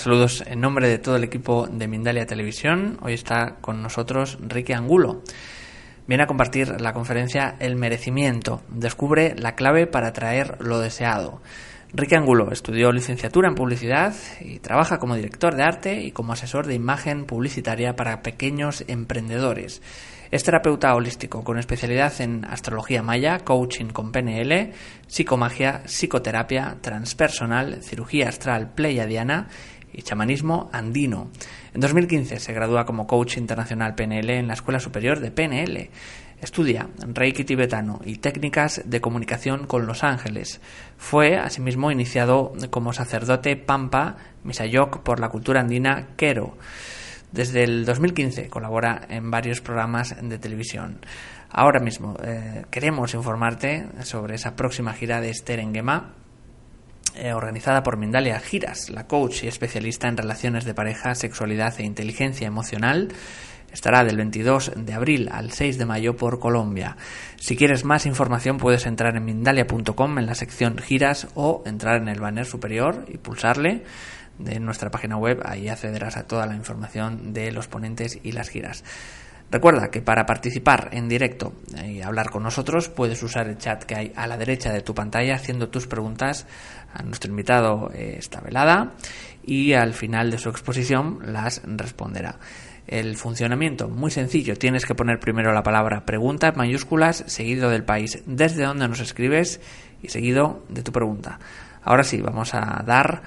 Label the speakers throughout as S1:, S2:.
S1: Saludos en nombre de todo el equipo de Mindalia Televisión. Hoy está con nosotros Ricky Angulo. Viene a compartir la conferencia El merecimiento. Descubre la clave para atraer lo deseado. Ricky Angulo estudió licenciatura en publicidad y trabaja como director de arte y como asesor de imagen publicitaria para pequeños emprendedores. Es terapeuta holístico con especialidad en astrología maya, coaching con PNL, psicomagia, psicoterapia transpersonal, cirugía astral pleiadiana y chamanismo andino. En 2015 se gradúa como coach internacional PNL en la Escuela Superior de PNL. Estudia Reiki tibetano y técnicas de comunicación con los ángeles. Fue asimismo iniciado como sacerdote Pampa Misayok por la cultura andina Quero. Desde el 2015 colabora en varios programas de televisión. Ahora mismo eh, queremos informarte sobre esa próxima gira de Esther en Gema, eh, organizada por Mindalia Giras, la coach y especialista en relaciones de pareja, sexualidad e inteligencia emocional. Estará del 22 de abril al 6 de mayo por Colombia. Si quieres más información puedes entrar en mindalia.com en la sección giras o entrar en el banner superior y pulsarle de nuestra página web, ahí accederás a toda la información de los ponentes y las giras. Recuerda que para participar en directo y hablar con nosotros puedes usar el chat que hay a la derecha de tu pantalla haciendo tus preguntas a nuestro invitado eh, esta velada y al final de su exposición las responderá. El funcionamiento, muy sencillo, tienes que poner primero la palabra pregunta mayúsculas, seguido del país desde donde nos escribes y seguido de tu pregunta. Ahora sí, vamos a dar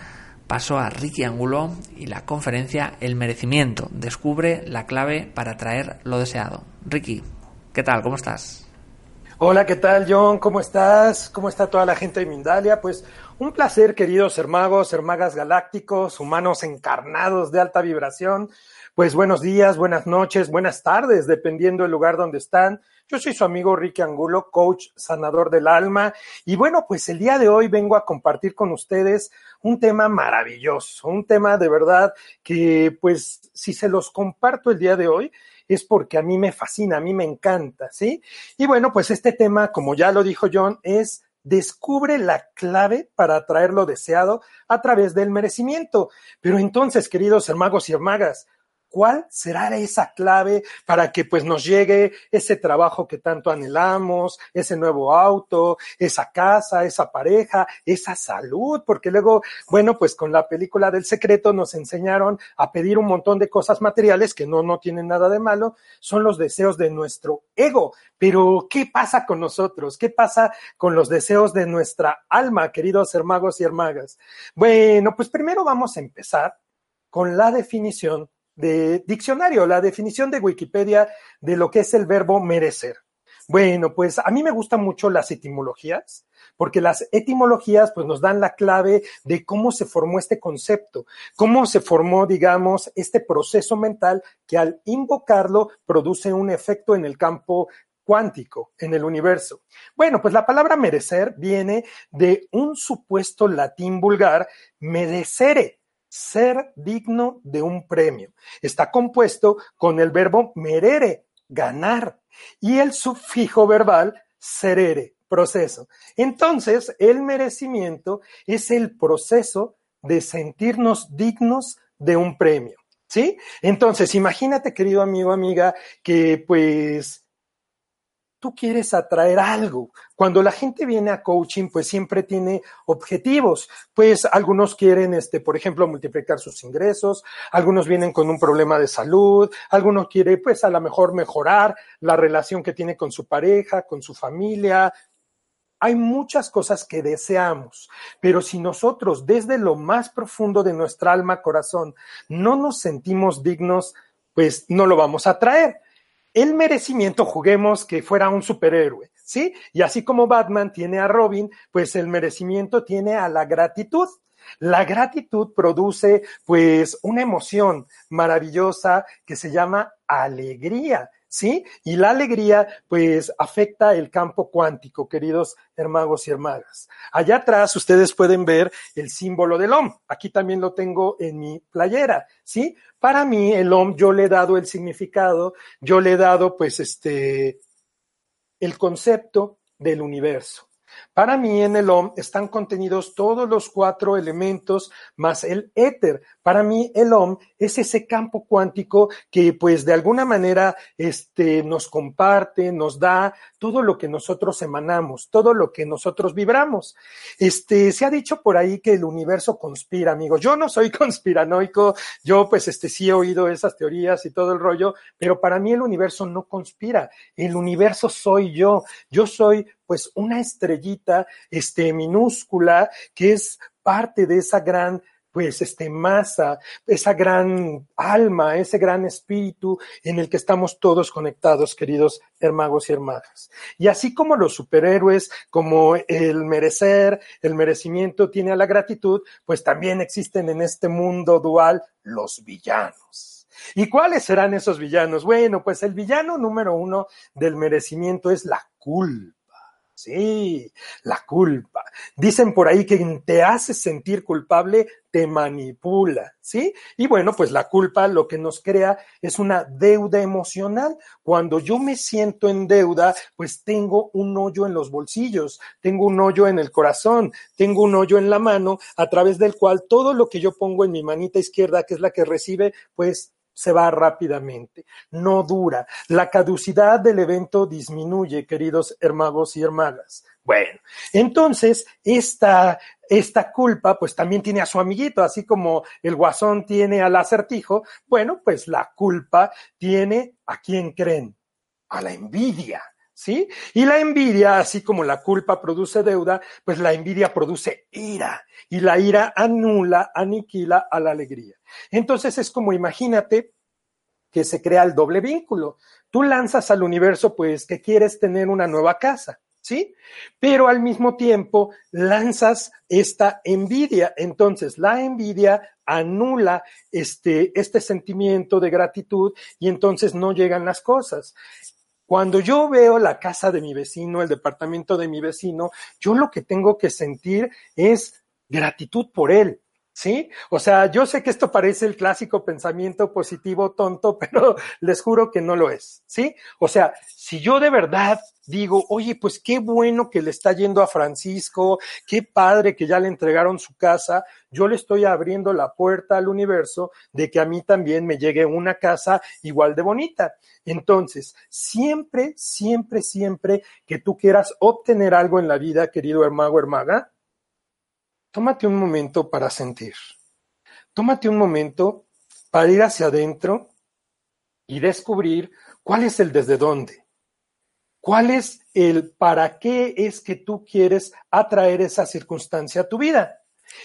S1: paso a Ricky Angulo y la conferencia El merecimiento. Descubre la clave para traer lo deseado. Ricky, ¿qué tal? ¿Cómo estás?
S2: Hola, ¿qué tal, John? ¿Cómo estás? ¿Cómo está toda la gente de Mindalia? Pues un placer, queridos hermagos, hermagas galácticos, humanos encarnados de alta vibración. Pues buenos días, buenas noches, buenas tardes, dependiendo del lugar donde están. Yo soy su amigo Ricky Angulo, coach sanador del alma. Y bueno, pues el día de hoy vengo a compartir con ustedes un tema maravilloso, un tema de verdad que pues si se los comparto el día de hoy es porque a mí me fascina, a mí me encanta, ¿sí? Y bueno, pues este tema, como ya lo dijo John, es descubre la clave para atraer lo deseado a través del merecimiento. Pero entonces, queridos hermanos y hermagas, ¿Cuál será esa clave para que pues nos llegue ese trabajo que tanto anhelamos, ese nuevo auto, esa casa, esa pareja, esa salud? Porque luego, bueno, pues con la película del secreto nos enseñaron a pedir un montón de cosas materiales que no, no tienen nada de malo, son los deseos de nuestro ego. Pero, ¿qué pasa con nosotros? ¿Qué pasa con los deseos de nuestra alma, queridos hermanos y hermagas? Bueno, pues primero vamos a empezar con la definición de diccionario, la definición de Wikipedia de lo que es el verbo merecer. Bueno, pues a mí me gustan mucho las etimologías, porque las etimologías pues nos dan la clave de cómo se formó este concepto, cómo se formó, digamos, este proceso mental que al invocarlo produce un efecto en el campo cuántico, en el universo. Bueno, pues la palabra merecer viene de un supuesto latín vulgar, merecere, ser digno de un premio. Está compuesto con el verbo merere, ganar, y el sufijo verbal serere, proceso. Entonces, el merecimiento es el proceso de sentirnos dignos de un premio. ¿Sí? Entonces, imagínate, querido amigo, amiga, que pues tú quieres atraer algo. Cuando la gente viene a coaching, pues siempre tiene objetivos. Pues algunos quieren, este, por ejemplo, multiplicar sus ingresos, algunos vienen con un problema de salud, algunos quieren, pues a lo mejor mejorar la relación que tiene con su pareja, con su familia, hay muchas cosas que deseamos, pero si nosotros desde lo más profundo de nuestra alma, corazón, no nos sentimos dignos, pues no lo vamos a traer el merecimiento, juguemos que fuera un superhéroe, ¿sí? Y así como Batman tiene a Robin, pues el merecimiento tiene a la gratitud. La gratitud produce pues una emoción maravillosa que se llama alegría. ¿sí? Y la alegría, pues, afecta el campo cuántico, queridos hermanos y hermanas. Allá atrás ustedes pueden ver el símbolo del OM. Aquí también lo tengo en mi playera, ¿sí? Para mí, el OM, yo le he dado el significado, yo le he dado, pues, este, el concepto del universo. Para mí en el OM están contenidos todos los cuatro elementos más el éter. Para mí el OM es ese campo cuántico que pues de alguna manera este, nos comparte, nos da todo lo que nosotros emanamos, todo lo que nosotros vibramos. Este, se ha dicho por ahí que el universo conspira, amigos. Yo no soy conspiranoico, yo pues este sí he oído esas teorías y todo el rollo, pero para mí el universo no conspira. El universo soy yo. Yo soy pues una estrellita este minúscula que es parte de esa gran pues este masa, esa gran alma, ese gran espíritu en el que estamos todos conectados, queridos hermanos y hermanas. Y así como los superhéroes, como el merecer, el merecimiento tiene a la gratitud, pues también existen en este mundo dual los villanos. ¿Y cuáles serán esos villanos? Bueno, pues el villano número uno del merecimiento es la culpa. Sí, la culpa. Dicen por ahí que te hace sentir culpable te manipula, ¿sí? Y bueno, pues la culpa lo que nos crea es una deuda emocional. Cuando yo me siento en deuda, pues tengo un hoyo en los bolsillos, tengo un hoyo en el corazón, tengo un hoyo en la mano, a través del cual todo lo que yo pongo en mi manita izquierda, que es la que recibe, pues se va rápidamente, no dura. La caducidad del evento disminuye, queridos hermanos y hermanas. Bueno, entonces esta, esta culpa pues también tiene a su amiguito, así como el guasón tiene al acertijo, bueno, pues la culpa tiene a quién creen, a la envidia. ¿Sí? Y la envidia, así como la culpa produce deuda, pues la envidia produce ira y la ira anula, aniquila a la alegría. Entonces es como imagínate que se crea el doble vínculo. Tú lanzas al universo pues que quieres tener una nueva casa, ¿sí? Pero al mismo tiempo lanzas esta envidia. Entonces la envidia anula este, este sentimiento de gratitud y entonces no llegan las cosas. Cuando yo veo la casa de mi vecino, el departamento de mi vecino, yo lo que tengo que sentir es gratitud por él. ¿Sí? O sea, yo sé que esto parece el clásico pensamiento positivo tonto, pero les juro que no lo es. ¿Sí? O sea, si yo de verdad digo, oye, pues qué bueno que le está yendo a Francisco, qué padre que ya le entregaron su casa, yo le estoy abriendo la puerta al universo de que a mí también me llegue una casa igual de bonita. Entonces, siempre, siempre, siempre que tú quieras obtener algo en la vida, querido hermano o hermana, tómate un momento para sentir. Tómate un momento para ir hacia adentro y descubrir cuál es el desde dónde. ¿Cuál es el para qué es que tú quieres atraer esa circunstancia a tu vida?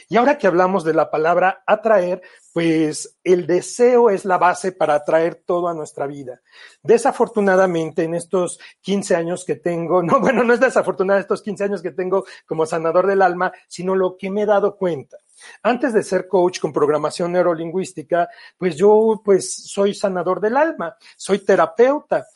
S2: Y ahora que hablamos de la palabra atraer, pues el deseo es la base para atraer todo a nuestra vida. Desafortunadamente, en estos 15 años que tengo, no, bueno, no es desafortunado estos 15 años que tengo como sanador del alma, sino lo que me he dado cuenta. Antes de ser coach con programación neurolingüística, pues yo pues soy sanador del alma, soy terapeuta.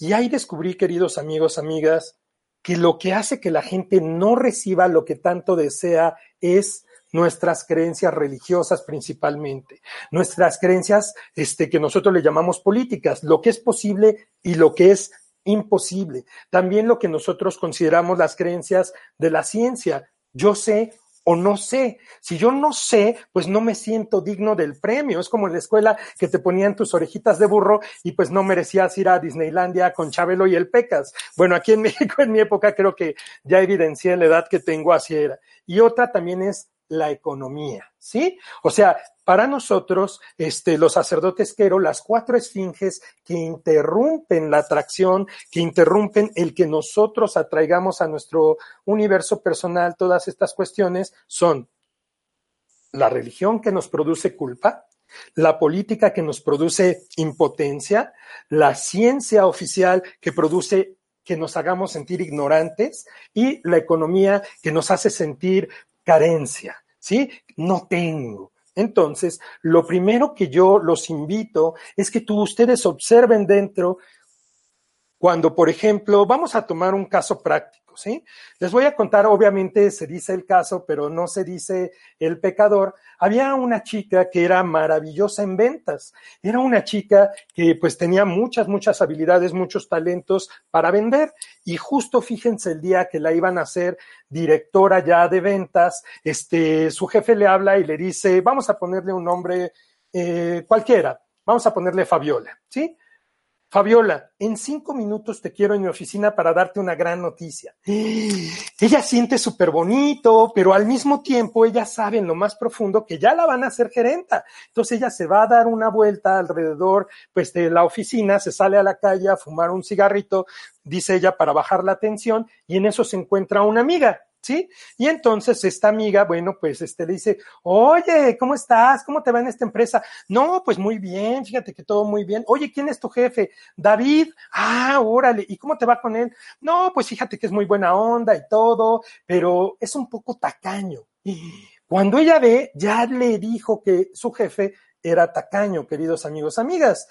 S2: Y ahí descubrí, queridos amigos, amigas, que lo que hace que la gente no reciba lo que tanto desea es nuestras creencias religiosas principalmente, nuestras creencias este, que nosotros le llamamos políticas, lo que es posible y lo que es imposible. También lo que nosotros consideramos las creencias de la ciencia. Yo sé o no sé. Si yo no sé, pues no me siento digno del premio. Es como en la escuela que te ponían tus orejitas de burro y pues no merecías ir a Disneylandia con Chabelo y el Pecas. Bueno, aquí en México, en mi época, creo que ya evidencié la edad que tengo, así era. Y otra también es la economía, ¿sí? O sea, para nosotros, este, los sacerdotes quero, las cuatro esfinges que interrumpen la atracción, que interrumpen el que nosotros atraigamos a nuestro universo personal todas estas cuestiones, son la religión que nos produce culpa, la política que nos produce impotencia, la ciencia oficial que produce que nos hagamos sentir ignorantes y la economía que nos hace sentir carencia, ¿sí? No tengo. Entonces, lo primero que yo los invito es que tú, ustedes observen dentro cuando, por ejemplo, vamos a tomar un caso práctico, ¿sí? Les voy a contar, obviamente se dice el caso, pero no se dice el pecador. Había una chica que era maravillosa en ventas. Era una chica que pues tenía muchas, muchas habilidades, muchos talentos para vender. Y justo fíjense el día que la iban a hacer directora ya de ventas, este, su jefe le habla y le dice, vamos a ponerle un nombre eh, cualquiera, vamos a ponerle Fabiola, ¿sí? Fabiola, en cinco minutos te quiero en mi oficina para darte una gran noticia. Ella siente súper bonito, pero al mismo tiempo ella sabe en lo más profundo que ya la van a hacer gerenta. Entonces ella se va a dar una vuelta alrededor pues, de la oficina, se sale a la calle a fumar un cigarrito, dice ella, para bajar la tensión, y en eso se encuentra una amiga. ¿Sí? Y entonces esta amiga, bueno, pues este le dice, oye, ¿cómo estás? ¿Cómo te va en esta empresa? No, pues muy bien, fíjate que todo muy bien. Oye, ¿quién es tu jefe? David. Ah, órale, ¿y cómo te va con él? No, pues fíjate que es muy buena onda y todo, pero es un poco tacaño. Cuando ella ve, ya le dijo que su jefe era tacaño, queridos amigos, amigas.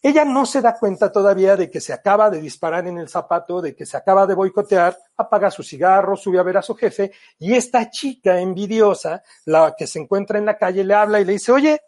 S2: Ella no se da cuenta todavía de que se acaba de disparar en el zapato, de que se acaba de boicotear, apaga su cigarro, sube a ver a su jefe y esta chica envidiosa, la que se encuentra en la calle, le habla y le dice, oye,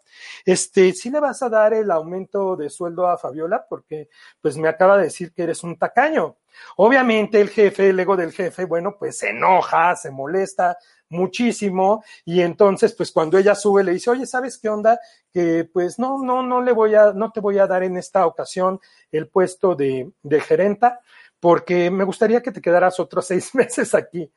S2: este, ¿sí le vas a dar el aumento de sueldo a Fabiola? Porque pues me acaba de decir que eres un tacaño. Obviamente el jefe, el ego del jefe, bueno, pues se enoja, se molesta, muchísimo y entonces pues cuando ella sube le dice, oye, ¿sabes qué onda? Que pues no, no, no le voy a, no te voy a dar en esta ocasión el puesto de, de gerenta porque me gustaría que te quedaras otros seis meses aquí.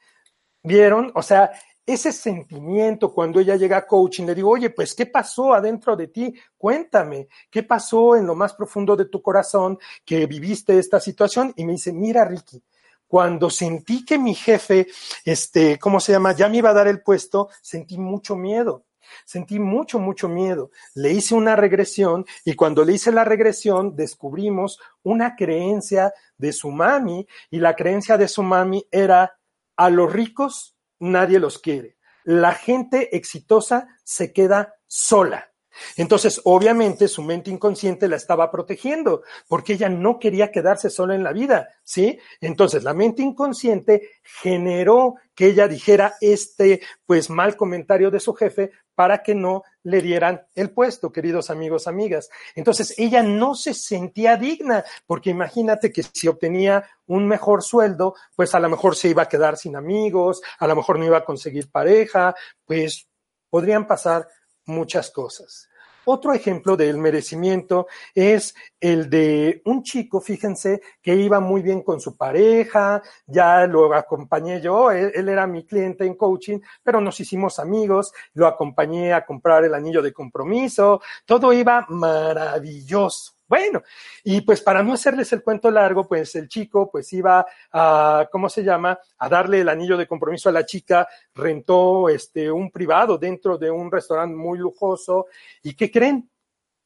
S2: ¿Vieron? O sea, ese sentimiento cuando ella llega a coaching, le digo, oye, pues, ¿qué pasó adentro de ti? Cuéntame, ¿qué pasó en lo más profundo de tu corazón que viviste esta situación? Y me dice, mira, Ricky, cuando sentí que mi jefe, este, ¿cómo se llama? Ya me iba a dar el puesto, sentí mucho miedo. Sentí mucho, mucho miedo. Le hice una regresión y cuando le hice la regresión descubrimos una creencia de su mami y la creencia de su mami era a los ricos nadie los quiere. La gente exitosa se queda sola. Entonces, obviamente, su mente inconsciente la estaba protegiendo porque ella no quería quedarse sola en la vida, ¿sí? Entonces, la mente inconsciente generó que ella dijera este, pues, mal comentario de su jefe para que no le dieran el puesto, queridos amigos, amigas. Entonces, ella no se sentía digna porque imagínate que si obtenía un mejor sueldo, pues a lo mejor se iba a quedar sin amigos, a lo mejor no iba a conseguir pareja, pues podrían pasar muchas cosas. Otro ejemplo del merecimiento es el de un chico, fíjense, que iba muy bien con su pareja, ya lo acompañé yo, él, era mi cliente en coaching, pero nos hicimos amigos, lo acompañé a comprar el anillo de compromiso, todo iba maravilloso. Bueno, y pues para no hacerles el cuento largo, pues el chico pues iba a, ¿cómo se llama? A darle el anillo de compromiso a la chica, rentó este un privado dentro de un restaurante muy lujoso. ¿Y qué creen?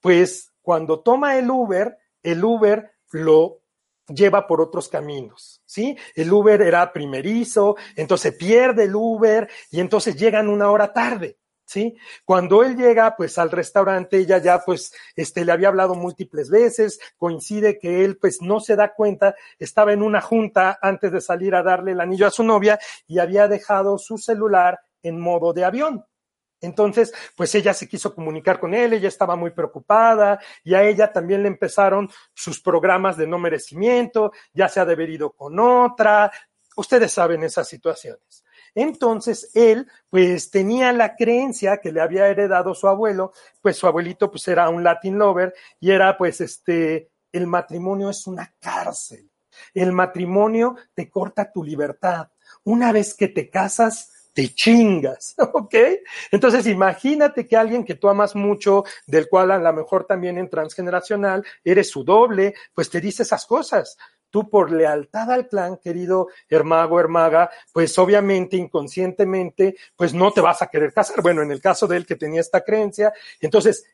S2: Pues cuando toma el Uber, el Uber lo lleva por otros caminos, ¿sí? El Uber era primerizo, entonces pierde el Uber y entonces llegan una hora tarde. ¿Sí? Cuando él llega, pues, al restaurante, ella ya, pues, este, le había hablado múltiples veces, coincide que él, pues, no se da cuenta, estaba en una junta antes de salir a darle el anillo a su novia y había dejado su celular en modo de avión. Entonces, pues ella se quiso comunicar con él, ella estaba muy preocupada y a ella también le empezaron sus programas de no merecimiento, ya se ha de haber ido con otra, ustedes saben esas situaciones. Entonces él, pues tenía la creencia que le había heredado su abuelo, pues su abuelito, pues era un Latin lover y era, pues, este, el matrimonio es una cárcel. El matrimonio te corta tu libertad. Una vez que te casas, te chingas, ¿ok? Entonces imagínate que alguien que tú amas mucho, del cual a lo mejor también en transgeneracional eres su doble, pues te dice esas cosas. Tú por lealtad al clan, querido hermago, hermaga, pues obviamente inconscientemente, pues no te vas a querer casar. Bueno, en el caso de él que tenía esta creencia, entonces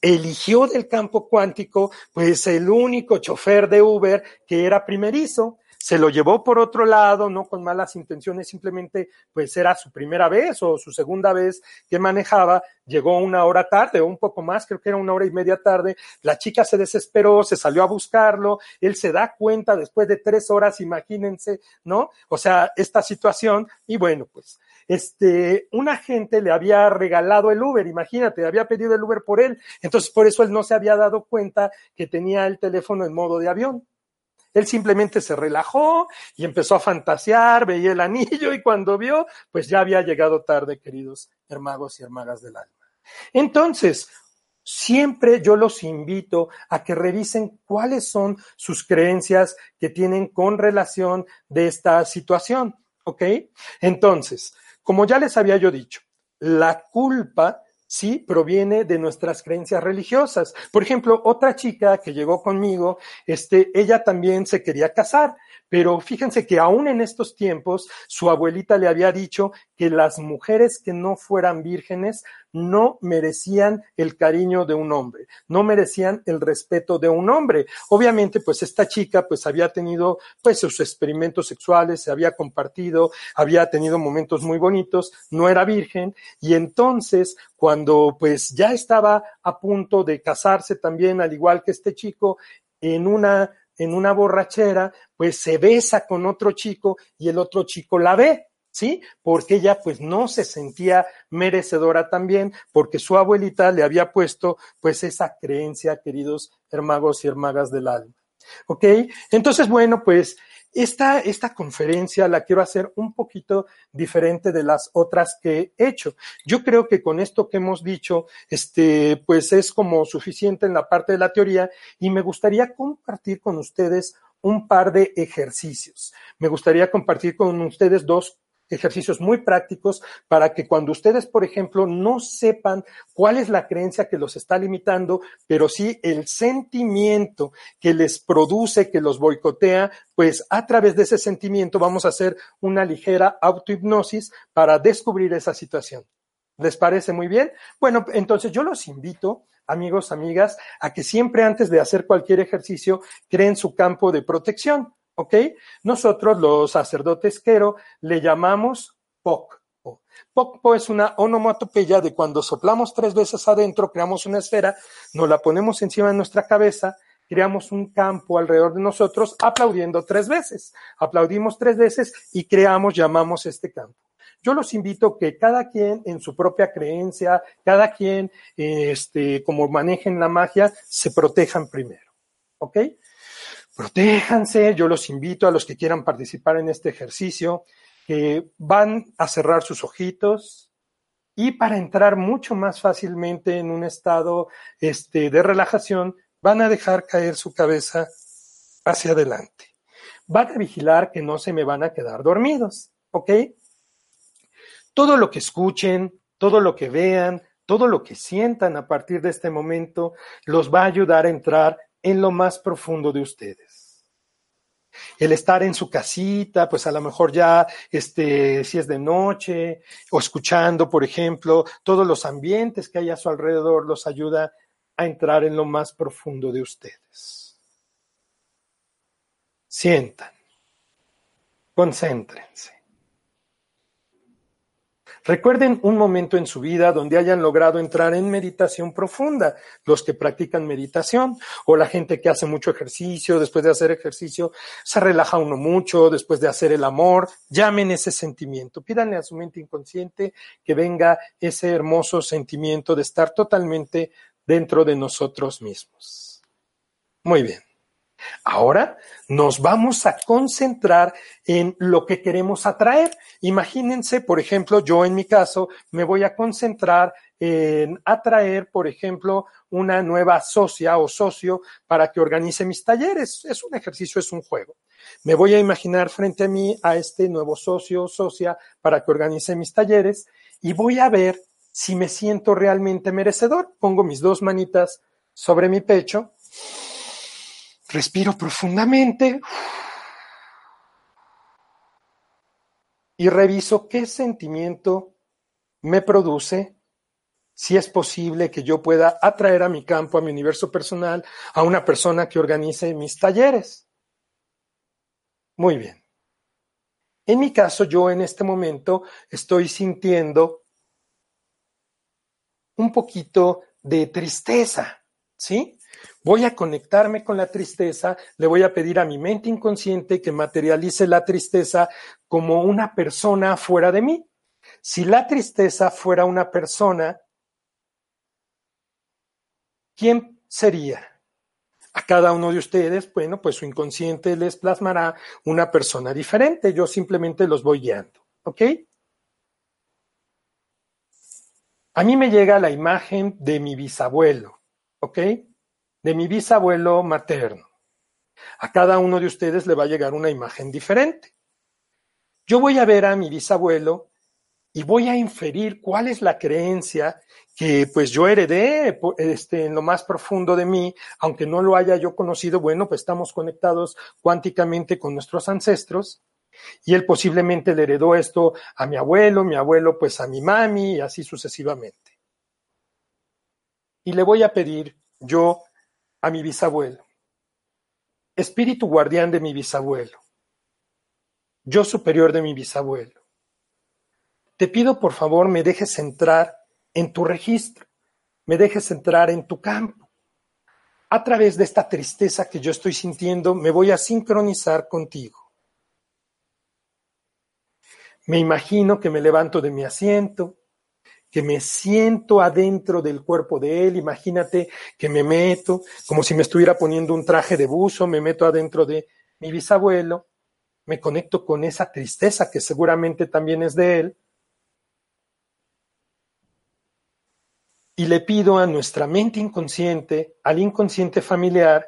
S2: eligió del campo cuántico, pues el único chofer de Uber que era primerizo se lo llevó por otro lado, no con malas intenciones, simplemente pues era su primera vez o su segunda vez que manejaba, llegó una hora tarde o un poco más, creo que era una hora y media tarde, la chica se desesperó, se salió a buscarlo, él se da cuenta después de tres horas, imagínense, ¿no? O sea, esta situación y bueno, pues este, un agente le había regalado el Uber, imagínate, había pedido el Uber por él, entonces por eso él no se había dado cuenta que tenía el teléfono en modo de avión. Él simplemente se relajó y empezó a fantasear, veía el anillo y cuando vio, pues ya había llegado tarde, queridos hermanos y hermanas del alma. Entonces, siempre yo los invito a que revisen cuáles son sus creencias que tienen con relación de esta situación, ¿ok? Entonces, como ya les había yo dicho, la culpa sí proviene de nuestras creencias religiosas. Por ejemplo, otra chica que llegó conmigo, este, ella también se quería casar, pero fíjense que aún en estos tiempos su abuelita le había dicho que las mujeres que no fueran vírgenes no merecían el cariño de un hombre, no merecían el respeto de un hombre. Obviamente, pues esta chica pues había tenido pues sus experimentos sexuales, se había compartido, había tenido momentos muy bonitos, no era virgen y entonces cuando pues ya estaba a punto de casarse también al igual que este chico en una en una borrachera, pues se besa con otro chico y el otro chico la ve. ¿sí? Porque ella pues no se sentía merecedora también, porque su abuelita le había puesto pues esa creencia, queridos hermanos y hermagas del alma. ¿Ok? Entonces, bueno, pues esta, esta conferencia la quiero hacer un poquito diferente de las otras que he hecho. Yo creo que con esto que hemos dicho, este, pues es como suficiente en la parte de la teoría y me gustaría compartir con ustedes un par de ejercicios. Me gustaría compartir con ustedes dos ejercicios muy prácticos para que cuando ustedes, por ejemplo, no sepan cuál es la creencia que los está limitando, pero sí el sentimiento que les produce, que los boicotea, pues a través de ese sentimiento vamos a hacer una ligera autohipnosis para descubrir esa situación. ¿Les parece muy bien? Bueno, entonces yo los invito amigos, amigas, a que siempre antes de hacer cualquier ejercicio creen su campo de protección. ¿Ok? Nosotros los sacerdotes quero le llamamos POC. POCPO es una onomatopeya de cuando soplamos tres veces adentro, creamos una esfera, nos la ponemos encima de nuestra cabeza, creamos un campo alrededor de nosotros aplaudiendo tres veces. Aplaudimos tres veces y creamos, llamamos este campo. Yo los invito que cada quien en su propia creencia, cada quien, este, como manejen la magia, se protejan primero. ¿Ok? Protéjanse. Yo los invito a los que quieran participar en este ejercicio, que van a cerrar sus ojitos y para entrar mucho más fácilmente en un estado este, de relajación, van a dejar caer su cabeza hacia adelante. Van a vigilar que no se me van a quedar dormidos, ¿ok? Todo lo que escuchen, todo lo que vean, todo lo que sientan a partir de este momento los va a ayudar a entrar en lo más profundo de ustedes. El estar en su casita, pues a lo mejor ya, este, si es de noche, o escuchando, por ejemplo, todos los ambientes que hay a su alrededor, los ayuda a entrar en lo más profundo de ustedes. Sientan, concéntrense. Recuerden un momento en su vida donde hayan logrado entrar en meditación profunda, los que practican meditación o la gente que hace mucho ejercicio, después de hacer ejercicio se relaja uno mucho, después de hacer el amor, llamen ese sentimiento, pídanle a su mente inconsciente que venga ese hermoso sentimiento de estar totalmente dentro de nosotros mismos. Muy bien. Ahora nos vamos a concentrar en lo que queremos atraer. Imagínense, por ejemplo, yo en mi caso me voy a concentrar en atraer, por ejemplo, una nueva socia o socio para que organice mis talleres. Es un ejercicio, es un juego. Me voy a imaginar frente a mí a este nuevo socio o socia para que organice mis talleres y voy a ver si me siento realmente merecedor. Pongo mis dos manitas sobre mi pecho Respiro profundamente y reviso qué sentimiento me produce, si es posible que yo pueda atraer a mi campo, a mi universo personal, a una persona que organice mis talleres. Muy bien. En mi caso, yo en este momento estoy sintiendo un poquito de tristeza, ¿sí? Voy a conectarme con la tristeza, le voy a pedir a mi mente inconsciente que materialice la tristeza como una persona fuera de mí. Si la tristeza fuera una persona, ¿quién sería? A cada uno de ustedes, bueno, pues su inconsciente les plasmará una persona diferente. Yo simplemente los voy guiando, ¿ok? A mí me llega la imagen de mi bisabuelo, ¿ok? De mi bisabuelo materno. A cada uno de ustedes le va a llegar una imagen diferente. Yo voy a ver a mi bisabuelo y voy a inferir cuál es la creencia que pues yo heredé este, en lo más profundo de mí, aunque no lo haya yo conocido, bueno, pues estamos conectados cuánticamente con nuestros ancestros y él posiblemente le heredó esto a mi abuelo, mi abuelo pues a mi mami y así sucesivamente. Y le voy a pedir yo a mi bisabuelo. Espíritu guardián de mi bisabuelo. Yo superior de mi bisabuelo. Te pido por favor me dejes entrar en tu registro, me dejes entrar en tu campo. A través de esta tristeza que yo estoy sintiendo, me voy a sincronizar contigo. Me imagino que me levanto de mi asiento, que me siento adentro del cuerpo de él, imagínate que me meto, como si me estuviera poniendo un traje de buzo, me meto adentro de mi bisabuelo, me conecto con esa tristeza que seguramente también es de él, y le pido a nuestra mente inconsciente, al inconsciente familiar,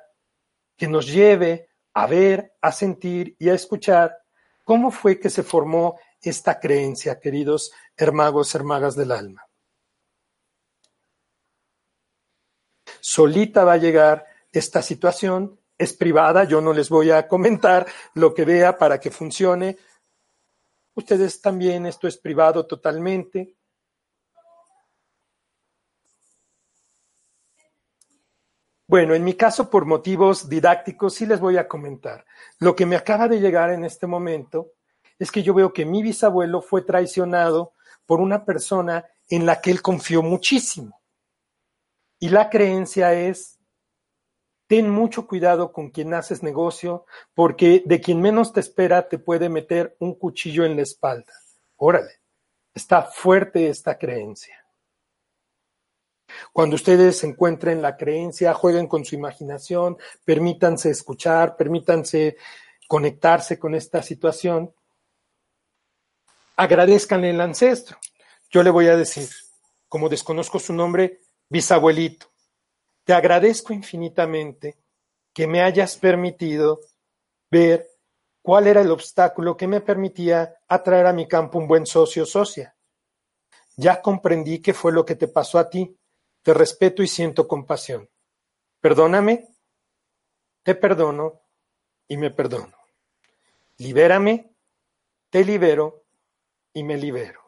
S2: que nos lleve a ver, a sentir y a escuchar cómo fue que se formó esta creencia, queridos hermagos, hermagas del alma. Solita va a llegar esta situación, es privada, yo no les voy a comentar lo que vea para que funcione. Ustedes también, esto es privado totalmente. Bueno, en mi caso, por motivos didácticos, sí les voy a comentar. Lo que me acaba de llegar en este momento es que yo veo que mi bisabuelo fue traicionado por una persona en la que él confió muchísimo. Y la creencia es, ten mucho cuidado con quien haces negocio, porque de quien menos te espera te puede meter un cuchillo en la espalda. Órale, está fuerte esta creencia. Cuando ustedes encuentren la creencia, jueguen con su imaginación, permítanse escuchar, permítanse conectarse con esta situación agradezcanle el ancestro. Yo le voy a decir, como desconozco su nombre, bisabuelito, te agradezco infinitamente que me hayas permitido ver cuál era el obstáculo que me permitía atraer a mi campo un buen socio o socia. Ya comprendí qué fue lo que te pasó a ti. Te respeto y siento compasión. Perdóname, te perdono y me perdono. Libérame, te libero y me libero.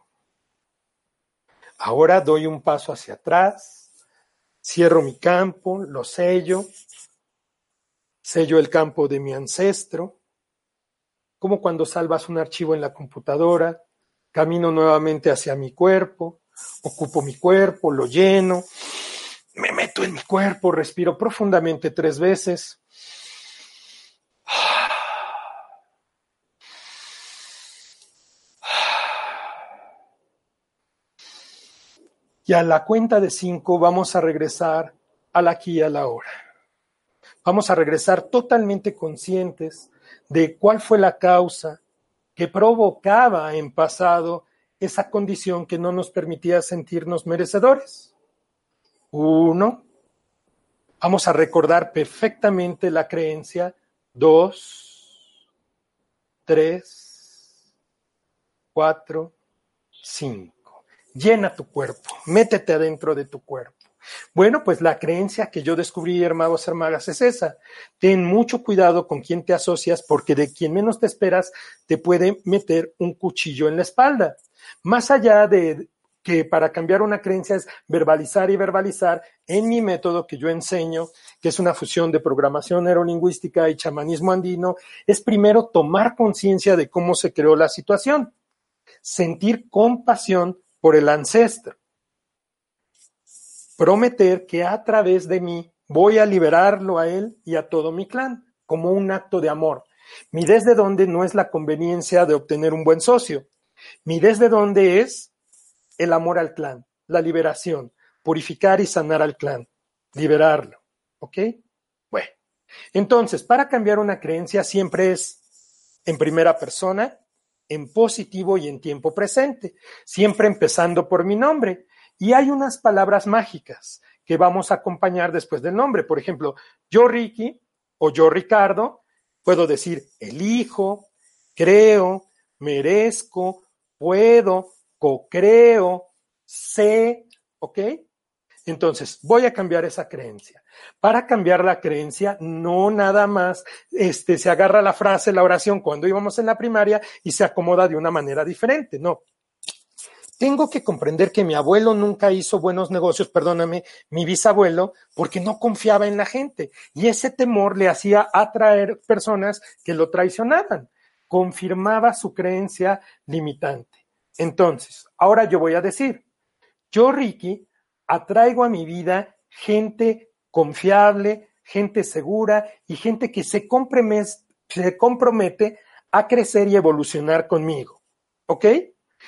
S2: Ahora doy un paso hacia atrás, cierro mi campo, lo sello, sello el campo de mi ancestro, como cuando salvas un archivo en la computadora, camino nuevamente hacia mi cuerpo, ocupo mi cuerpo, lo lleno, me meto en mi cuerpo, respiro profundamente tres veces. Y a la cuenta de cinco vamos a regresar al aquí y a la hora. Vamos a regresar totalmente conscientes de cuál fue la causa que provocaba en pasado esa condición que no nos permitía sentirnos merecedores. Uno, vamos a recordar perfectamente la creencia. Dos, tres, cuatro, cinco. Llena tu cuerpo, métete adentro de tu cuerpo. Bueno, pues la creencia que yo descubrí, hermanos, hermanas, es esa. Ten mucho cuidado con quién te asocias porque de quien menos te esperas te puede meter un cuchillo en la espalda. Más allá de que para cambiar una creencia es verbalizar y verbalizar, en mi método que yo enseño, que es una fusión de programación neurolingüística y chamanismo andino, es primero tomar conciencia de cómo se creó la situación, sentir compasión por el ancestro prometer que a través de mí voy a liberarlo a él y a todo mi clan, como un acto de amor. Mi desde dónde no es la conveniencia de obtener un buen socio. Mi desde dónde es el amor al clan, la liberación, purificar y sanar al clan, liberarlo. ¿Ok? Bueno, entonces, para cambiar una creencia siempre es en primera persona, en positivo y en tiempo presente, siempre empezando por mi nombre. Y hay unas palabras mágicas que vamos a acompañar después del nombre. Por ejemplo, yo Ricky o yo Ricardo, puedo decir elijo, creo, merezco, puedo, co-creo, sé, ¿ok? Entonces, voy a cambiar esa creencia. Para cambiar la creencia, no nada más este, se agarra la frase, la oración cuando íbamos en la primaria y se acomoda de una manera diferente. No, tengo que comprender que mi abuelo nunca hizo buenos negocios, perdóname, mi bisabuelo, porque no confiaba en la gente. Y ese temor le hacía atraer personas que lo traicionaban. Confirmaba su creencia limitante. Entonces, ahora yo voy a decir, yo, Ricky, atraigo a mi vida gente confiable, gente segura y gente que se se compromete a crecer y evolucionar conmigo. ¿Ok?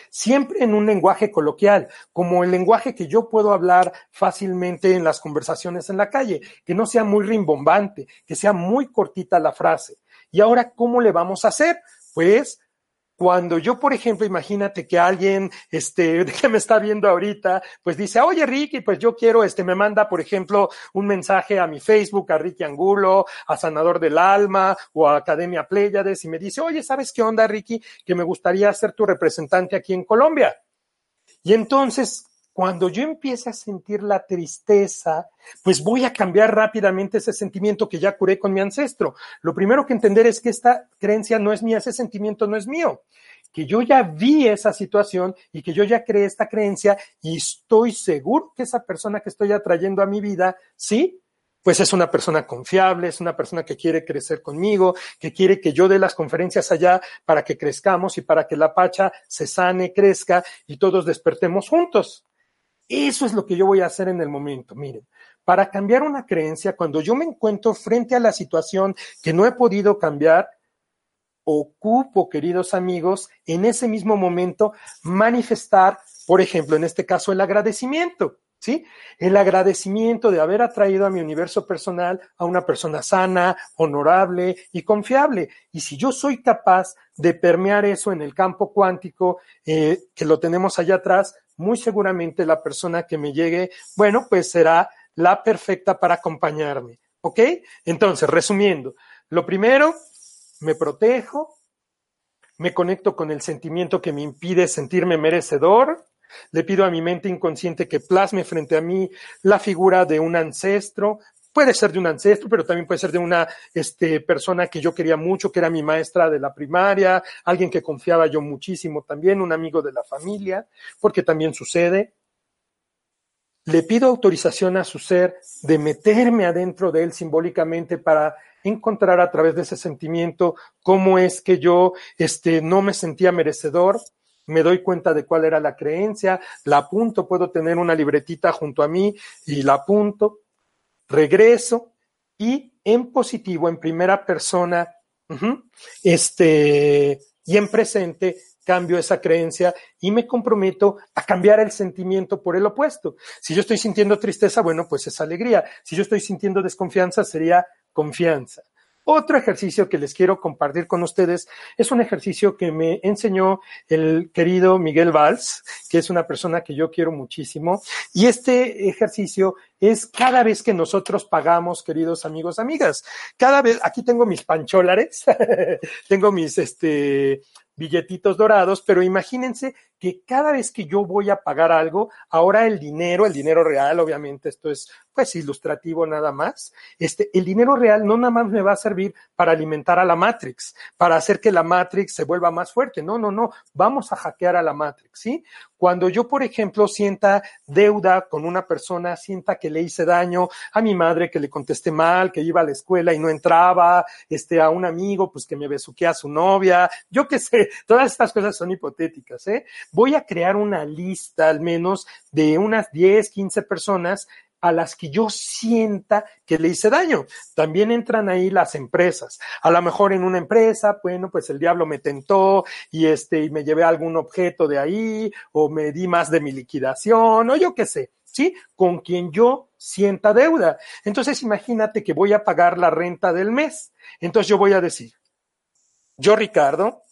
S2: siempre en un lenguaje coloquial, como el lenguaje que yo puedo hablar fácilmente en las conversaciones en la calle, que no sea muy rimbombante, que sea muy cortita la frase. Y ahora, ¿cómo le vamos a hacer? Pues cuando yo, por ejemplo, imagínate que alguien, este, que me está viendo ahorita, pues dice, oye Ricky, pues yo quiero, este, me manda, por ejemplo, un mensaje a mi Facebook, a Ricky Angulo, a Sanador del Alma o a Academia Pléyades y me dice, oye, ¿sabes qué onda, Ricky? Que me gustaría ser tu representante aquí en Colombia. Y entonces, cuando yo empiece a sentir la tristeza, pues voy a cambiar rápidamente ese sentimiento que ya curé con mi ancestro. Lo primero que entender es que esta creencia no es mía, ese sentimiento no es mío, que yo ya vi esa situación y que yo ya creé esta creencia y estoy seguro que esa persona que estoy atrayendo a mi vida, sí, pues es una persona confiable, es una persona que quiere crecer conmigo, que quiere que yo dé las conferencias allá para que crezcamos y para que la pacha se sane, crezca y todos despertemos juntos. Eso es lo que yo voy a hacer en el momento. Miren, para cambiar una creencia, cuando yo me encuentro frente a la situación que no he podido cambiar, ocupo, queridos amigos, en ese mismo momento manifestar, por ejemplo, en este caso, el agradecimiento. ¿Sí? El agradecimiento de haber atraído a mi universo personal a una persona sana, honorable y confiable. Y si yo soy capaz de permear eso en el campo cuántico, eh, que lo tenemos allá atrás, muy seguramente la persona que me llegue, bueno, pues será la perfecta para acompañarme. ¿Ok? Entonces, resumiendo, lo primero, me protejo, me conecto con el sentimiento que me impide sentirme merecedor, le pido a mi mente inconsciente que plasme frente a mí la figura de un ancestro, Puede ser de un ancestro, pero también puede ser de una este, persona que yo quería mucho, que era mi maestra de la primaria, alguien que confiaba yo muchísimo también, un amigo de la familia, porque también sucede. Le pido autorización a su ser de meterme adentro de él simbólicamente para encontrar a través de ese sentimiento cómo es que yo este, no me sentía merecedor, me doy cuenta de cuál era la creencia, la apunto, puedo tener una libretita junto a mí y la apunto regreso y en positivo, en primera persona, este, y en presente, cambio esa creencia y me comprometo a cambiar el sentimiento por el opuesto. Si yo estoy sintiendo tristeza, bueno, pues es alegría. Si yo estoy sintiendo desconfianza, sería confianza. Otro ejercicio que les quiero compartir con ustedes es un ejercicio que me enseñó el querido Miguel Valls, que es una persona que yo quiero muchísimo. Y este ejercicio es cada vez que nosotros pagamos, queridos amigos, amigas. Cada vez, aquí tengo mis pancholares, tengo mis, este, billetitos dorados, pero imagínense que cada vez que yo voy a pagar algo, ahora el dinero, el dinero real, obviamente esto es pues ilustrativo nada más, este, el dinero real no nada más me va a servir para alimentar a la Matrix, para hacer que la Matrix se vuelva más fuerte. No, no, no, vamos a hackear a la Matrix, ¿sí? Cuando yo, por ejemplo, sienta deuda con una persona, sienta que le hice daño a mi madre, que le contesté mal, que iba a la escuela y no entraba, este, a un amigo, pues que me besuqué a su novia, yo qué sé, todas estas cosas son hipotéticas, ¿eh? Voy a crear una lista al menos de unas 10, 15 personas a las que yo sienta que le hice daño. También entran ahí las empresas. A lo mejor en una empresa, bueno, pues el diablo me tentó y este, y me llevé algún objeto de ahí, o me di más de mi liquidación, o yo qué sé, ¿sí? Con quien yo sienta deuda. Entonces imagínate que voy a pagar la renta del mes. Entonces yo voy a decir, yo Ricardo,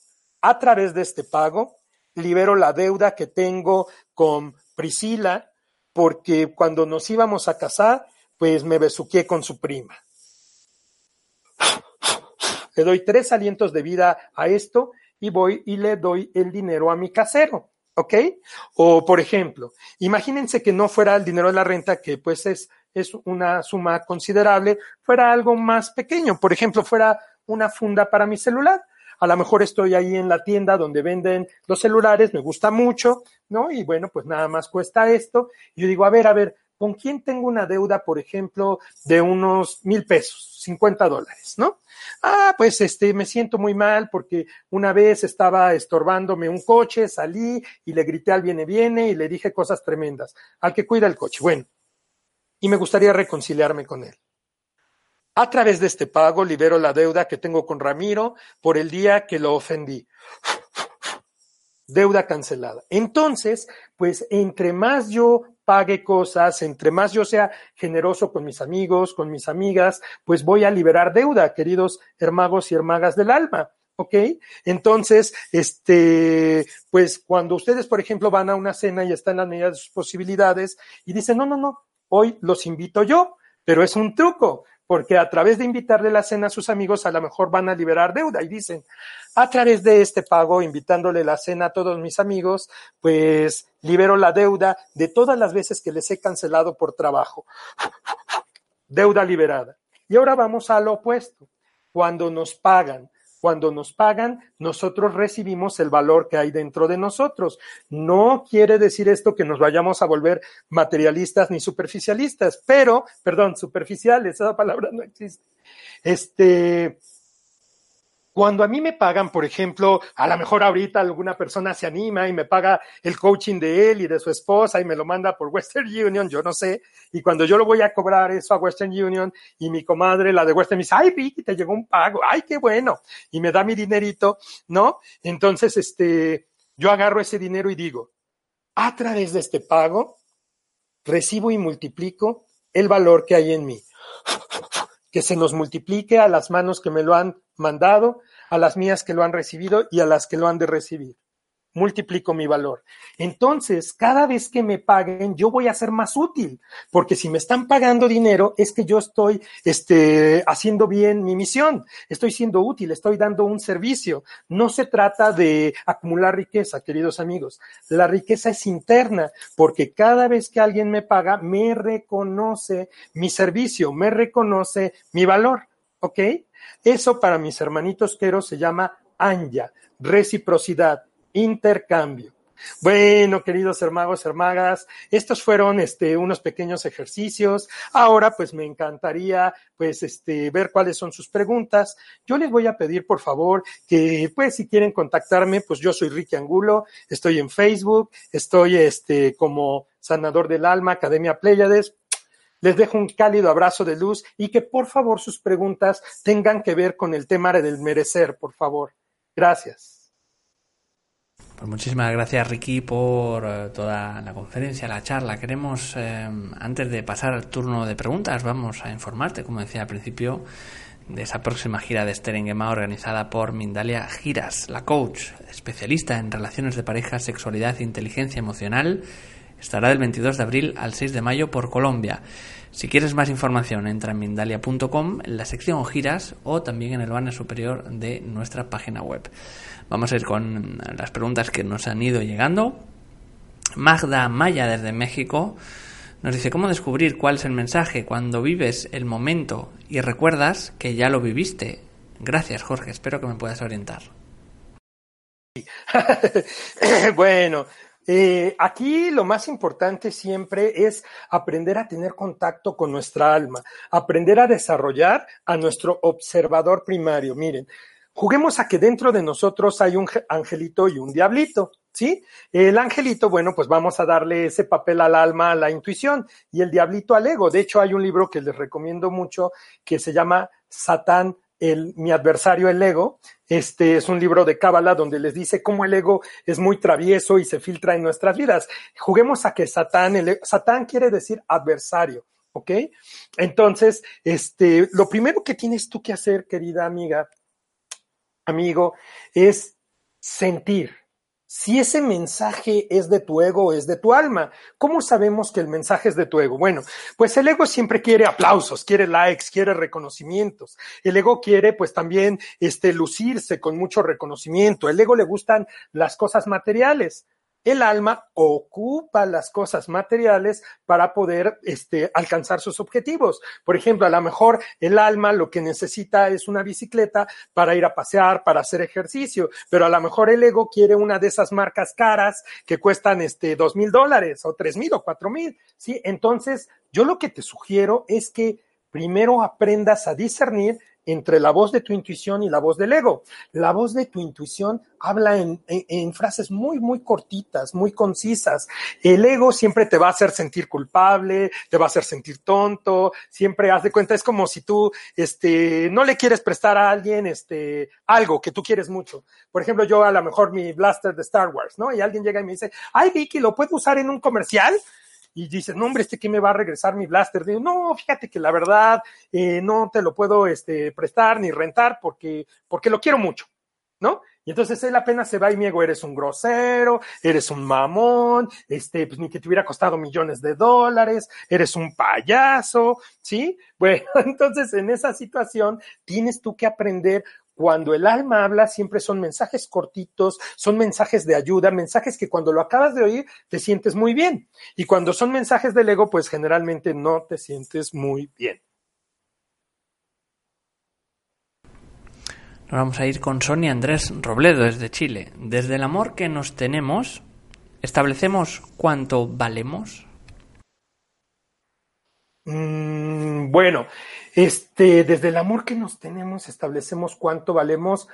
S2: a través de este pago, libero la deuda que tengo con Priscila, porque cuando nos íbamos a casar, pues me besuqué con su prima. Le doy tres alientos de vida a esto y voy y le doy el dinero a mi casero. ¿Ok? O, por ejemplo, imagínense que no fuera el dinero de la renta, que pues es, es una suma considerable, fuera algo más pequeño. Por ejemplo, fuera una funda para mi celular a lo mejor estoy ahí en la tienda donde venden los celulares, me gusta mucho, ¿no? Y bueno, pues nada más cuesta esto. Y yo digo, a ver, a ver, ¿con quién tengo una deuda, por ejemplo, de unos mil pesos, 50 dólares, ¿no? Ah, pues este, me siento muy mal porque una vez estaba estorbándome un coche, salí y le grité al viene, viene y le dije cosas tremendas al que cuida el coche. Bueno, y me gustaría reconciliarme con él. A través de este pago libero la deuda que tengo con Ramiro por el día que lo ofendí. Deuda cancelada. Entonces, pues entre más yo pague cosas, entre más yo sea generoso con mis amigos, con mis amigas, pues voy a liberar deuda, queridos hermagos y hermagas del alma. ¿ok? Entonces, este, pues cuando ustedes, por ejemplo, van a una cena y están en las medidas de sus posibilidades y dicen, no, no, no, hoy los invito yo, pero es un truco porque a través de invitarle la cena a sus amigos a lo mejor van a liberar deuda y dicen, a través de este pago, invitándole la cena a todos mis amigos, pues libero la deuda de todas las veces que les he cancelado por trabajo. deuda liberada. Y ahora vamos a lo opuesto. Cuando nos pagan cuando nos pagan, nosotros recibimos el valor que hay dentro de nosotros. No quiere decir esto que nos vayamos a volver materialistas ni superficialistas, pero, perdón, superficiales, esa palabra no existe. Este, cuando a mí me pagan, por ejemplo, a lo mejor ahorita alguna persona se anima y me paga el coaching de él y de su esposa y me lo manda por Western Union, yo no sé, y cuando yo lo voy a cobrar eso a Western Union y mi comadre, la de Western, me dice, ay Vicky, te llegó un pago, ay, qué bueno, y me da mi dinerito, ¿no? Entonces, este, yo agarro ese dinero y digo, a través de este pago, recibo y multiplico el valor que hay en mí. Que se nos multiplique a las manos que me lo han mandado, a las mías que lo han recibido y a las que lo han de recibir. Multiplico mi valor. Entonces, cada vez que me paguen, yo voy a ser más útil, porque si me están pagando dinero, es que yo estoy este, haciendo bien mi misión, estoy siendo útil, estoy dando un servicio. No se trata de acumular riqueza, queridos amigos. La riqueza es interna, porque cada vez que alguien me paga, me reconoce mi servicio, me reconoce mi valor. ¿Ok? Eso para mis hermanitos queros se llama anya, reciprocidad, intercambio. Bueno, queridos hermanos, hermagas, estos fueron este, unos pequeños ejercicios. Ahora, pues me encantaría, pues, este, ver cuáles son sus preguntas. Yo les voy a pedir, por favor, que, pues, si quieren contactarme, pues yo soy Ricky Angulo, estoy en Facebook, estoy, este, como sanador del alma, Academia Pléyades. Les dejo un cálido abrazo de luz y que por favor sus preguntas tengan que ver con el tema del merecer, por favor. Gracias.
S1: Pues muchísimas gracias Ricky por eh, toda la conferencia, la charla. Queremos, eh, antes de pasar al turno de preguntas, vamos a informarte, como decía al principio, de esa próxima gira de Sterengema organizada por Mindalia Giras, la coach especialista en relaciones de pareja, sexualidad e inteligencia emocional. Estará del 22 de abril al 6 de mayo por Colombia. Si quieres más información, entra en mindalia.com en la sección giras o también en el banner superior de nuestra página web. Vamos a ir con las preguntas que nos han ido llegando. Magda Maya desde México nos dice cómo descubrir cuál es el mensaje cuando vives el momento y recuerdas que ya lo viviste. Gracias Jorge, espero que me puedas orientar.
S2: bueno, eh, aquí lo más importante siempre es aprender a tener contacto con nuestra alma, aprender a desarrollar a nuestro observador primario. Miren, Juguemos a que dentro de nosotros hay un angelito y un diablito, ¿sí? El angelito, bueno, pues vamos a darle ese papel al alma, a la intuición, y el diablito al ego. De hecho, hay un libro que les recomiendo mucho que se llama Satán, el, mi adversario, el ego. Este es un libro de Cábala donde les dice cómo el ego es muy travieso y se filtra en nuestras vidas. Juguemos a que Satán, el, Satán quiere decir adversario. ¿Ok? Entonces, este, lo primero que tienes tú que hacer, querida amiga, amigo, es sentir. Si ese mensaje es de tu ego o es de tu alma, ¿cómo sabemos que el mensaje es de tu ego? Bueno, pues el ego siempre quiere aplausos, quiere likes, quiere reconocimientos. El ego quiere pues también este lucirse con mucho reconocimiento. El ego le gustan las cosas materiales el alma ocupa las cosas materiales para poder este, alcanzar sus objetivos. Por ejemplo, a lo mejor el alma lo que necesita es una bicicleta para ir a pasear, para hacer ejercicio, pero a lo mejor el ego quiere una de esas marcas caras que cuestan este dos mil dólares o tres mil o cuatro mil. Sí, entonces yo lo que te sugiero es que primero aprendas a discernir entre la voz de tu intuición y la voz del ego. La voz de tu intuición habla en, frases muy, muy cortitas, muy concisas. El ego siempre te va a hacer sentir culpable, te va a hacer sentir tonto, siempre haz de cuenta, es como si tú, este, no le quieres prestar a alguien, este, algo que tú quieres mucho. Por ejemplo, yo a lo mejor mi blaster de Star Wars, ¿no? Y alguien llega y me dice, ay, Vicky, ¿lo puedo usar en un comercial? Y dices, no, hombre, este que me va a regresar mi blaster. Digo, no, fíjate que la verdad eh, no te lo puedo este, prestar ni rentar porque, porque lo quiero mucho, ¿no? Y entonces él apenas se va y me digo, eres un grosero, eres un mamón, este, pues ni que te hubiera costado millones de dólares, eres un payaso, ¿sí? Bueno, entonces en esa situación tienes tú que aprender cuando el alma habla siempre son mensajes cortitos, son mensajes de ayuda, mensajes que cuando lo acabas de oír te sientes muy bien. Y cuando son mensajes del ego, pues generalmente no te sientes muy bien.
S1: Nos vamos a ir con Sonia Andrés Robledo desde Chile. Desde el amor que nos tenemos, ¿establecemos cuánto valemos?
S2: Mm, bueno, este, desde el amor que nos tenemos establecemos cuánto valemos.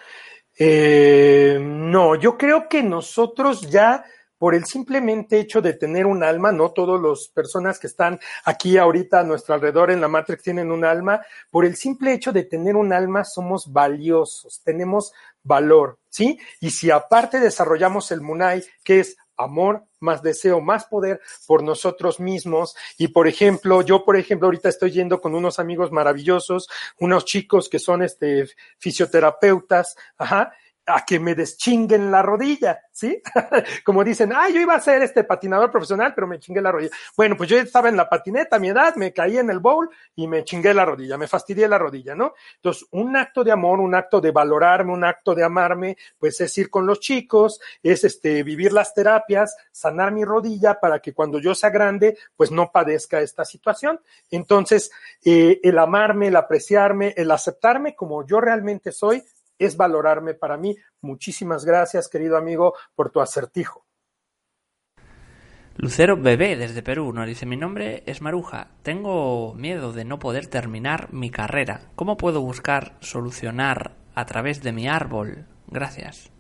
S2: Eh, no, yo creo que nosotros ya por el simplemente hecho de tener un alma, no todas las personas que están aquí ahorita a nuestro alrededor en la Matrix tienen un alma, por el simple hecho de tener un alma somos valiosos, tenemos valor, ¿sí? Y si aparte desarrollamos el Munai, que es amor, más deseo, más poder por nosotros mismos. Y por ejemplo, yo, por ejemplo, ahorita estoy yendo con unos amigos maravillosos, unos chicos que son este fisioterapeutas, ajá, a que me deschinguen la rodilla, ¿sí? Como dicen, ah, yo iba a ser este patinador profesional, pero me chingué la rodilla. Bueno, pues yo estaba en la patineta a mi edad, me caí en el bowl y me chingué la rodilla, me fastidié la rodilla, ¿no? Entonces, un acto de amor, un acto de valorarme, un acto de amarme, pues es ir con los chicos, es este, vivir las terapias, sanar mi rodilla para que cuando yo sea grande, pues no padezca esta situación. Entonces, eh, el amarme, el apreciarme, el aceptarme como yo realmente soy, es valorarme para mí. Muchísimas gracias, querido amigo, por tu acertijo.
S1: Lucero Bebé desde Perú nos dice mi nombre es Maruja. Tengo miedo de no poder terminar mi carrera. ¿Cómo puedo buscar solucionar a través de mi árbol? Gracias.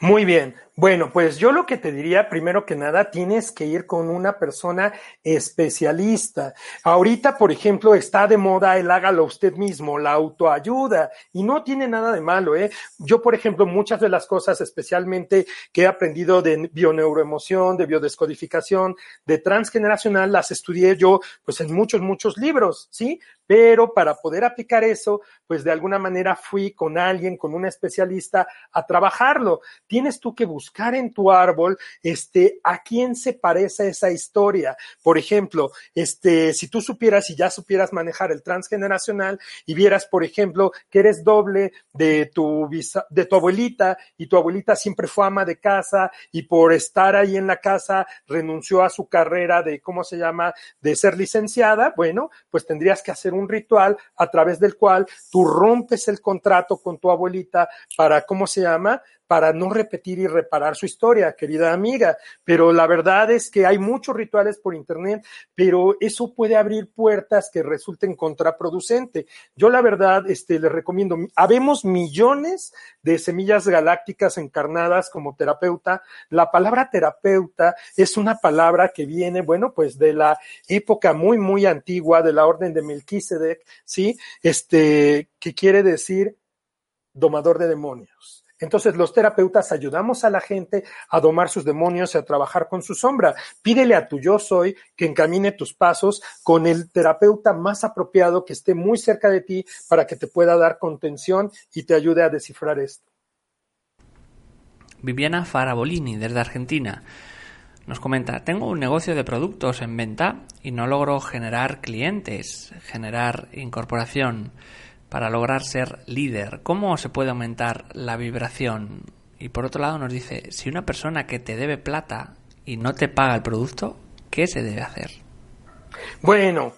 S2: Muy bien. Bueno, pues yo lo que te diría, primero que nada, tienes que ir con una persona especialista. Ahorita, por ejemplo, está de moda el hágalo usted mismo, la autoayuda, y no tiene nada de malo, ¿eh? Yo, por ejemplo, muchas de las cosas, especialmente que he aprendido de bioneuroemoción, de biodescodificación, de transgeneracional, las estudié yo, pues en muchos, muchos libros, ¿sí? Pero para poder aplicar eso, pues de alguna manera fui con alguien, con un especialista a trabajarlo. Tienes tú que buscar en tu árbol, este, a quién se parece esa historia. Por ejemplo, este, si tú supieras y ya supieras manejar el transgeneracional y vieras, por ejemplo, que eres doble de tu de tu abuelita y tu abuelita siempre fue ama de casa y por estar ahí en la casa renunció a su carrera de, ¿cómo se llama?, de ser licenciada, bueno, pues tendrías que hacer un ritual a través del cual tú rompes el contrato con tu abuelita para, ¿cómo se llama?, para no repetir y reparar su historia, querida amiga. Pero la verdad es que hay muchos rituales por internet, pero eso puede abrir puertas que resulten contraproducentes. Yo la verdad, este, les recomiendo, habemos millones de semillas galácticas encarnadas como terapeuta. La palabra terapeuta es una palabra que viene, bueno, pues de la época muy, muy antigua de la orden de Melquisedec, ¿sí? Este, que quiere decir domador de demonios. Entonces los terapeutas ayudamos a la gente a domar sus demonios y a trabajar con su sombra. Pídele a tu yo soy que encamine tus pasos con el terapeuta más apropiado que esté muy cerca de ti para que te pueda dar contención y te ayude a descifrar esto.
S1: Viviana Farabolini desde Argentina nos comenta, tengo un negocio de productos en venta y no logro generar clientes, generar incorporación para lograr ser líder? ¿Cómo se puede aumentar la vibración? Y por otro lado nos dice, si una persona que te debe plata y no te paga el producto, ¿qué se debe hacer?
S2: Bueno,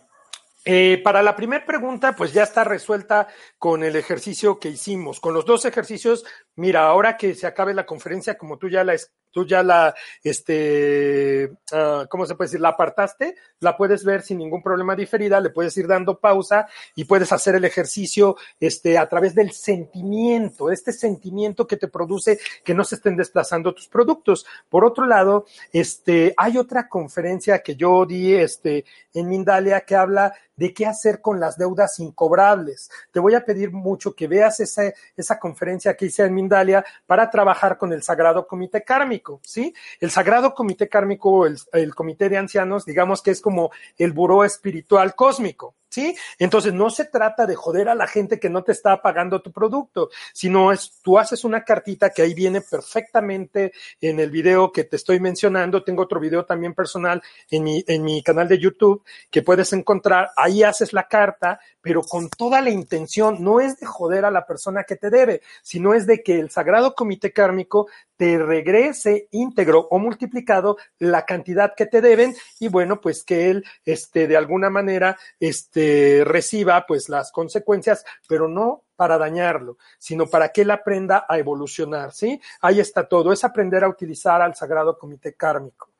S2: eh, para la primera pregunta, pues ya está resuelta con el ejercicio que hicimos. Con los dos ejercicios, mira, ahora que se acabe la conferencia, como tú ya la, tú ya la, este, uh, ¿cómo se puede decir? La apartaste, la puedes ver sin ningún problema diferida, le puedes ir dando pausa y puedes hacer el ejercicio, este, a través del sentimiento, este sentimiento que te produce que no se estén desplazando tus productos. Por otro lado, este, hay otra conferencia que yo di, este, en Mindalia que habla de qué hacer con las deudas incobrables. Te voy a pedir mucho que veas esa, esa conferencia que hice en Mindalia para trabajar con el Sagrado Comité Kármico, ¿sí? El Sagrado Comité Kármico, el, el Comité de Ancianos, digamos que es como el buró espiritual cósmico, ¿sí? Entonces no se trata de joder a la gente que no te está pagando tu producto, sino es, tú haces una cartita que ahí viene perfectamente en el video que te estoy mencionando. Tengo otro video también personal en mi, en mi canal de YouTube que puedes encontrar. Ahí haces la carta, pero con toda la intención, no es de joder a la persona que te debe, sino es de que el Sagrado Comité Kármico te regrese íntegro o multiplicado la cantidad que te deben y bueno, pues que él, este, de alguna manera, este, reciba pues las consecuencias, pero no para dañarlo, sino para que él aprenda a evolucionar, ¿sí? Ahí está todo, es aprender a utilizar al Sagrado Comité Kármico.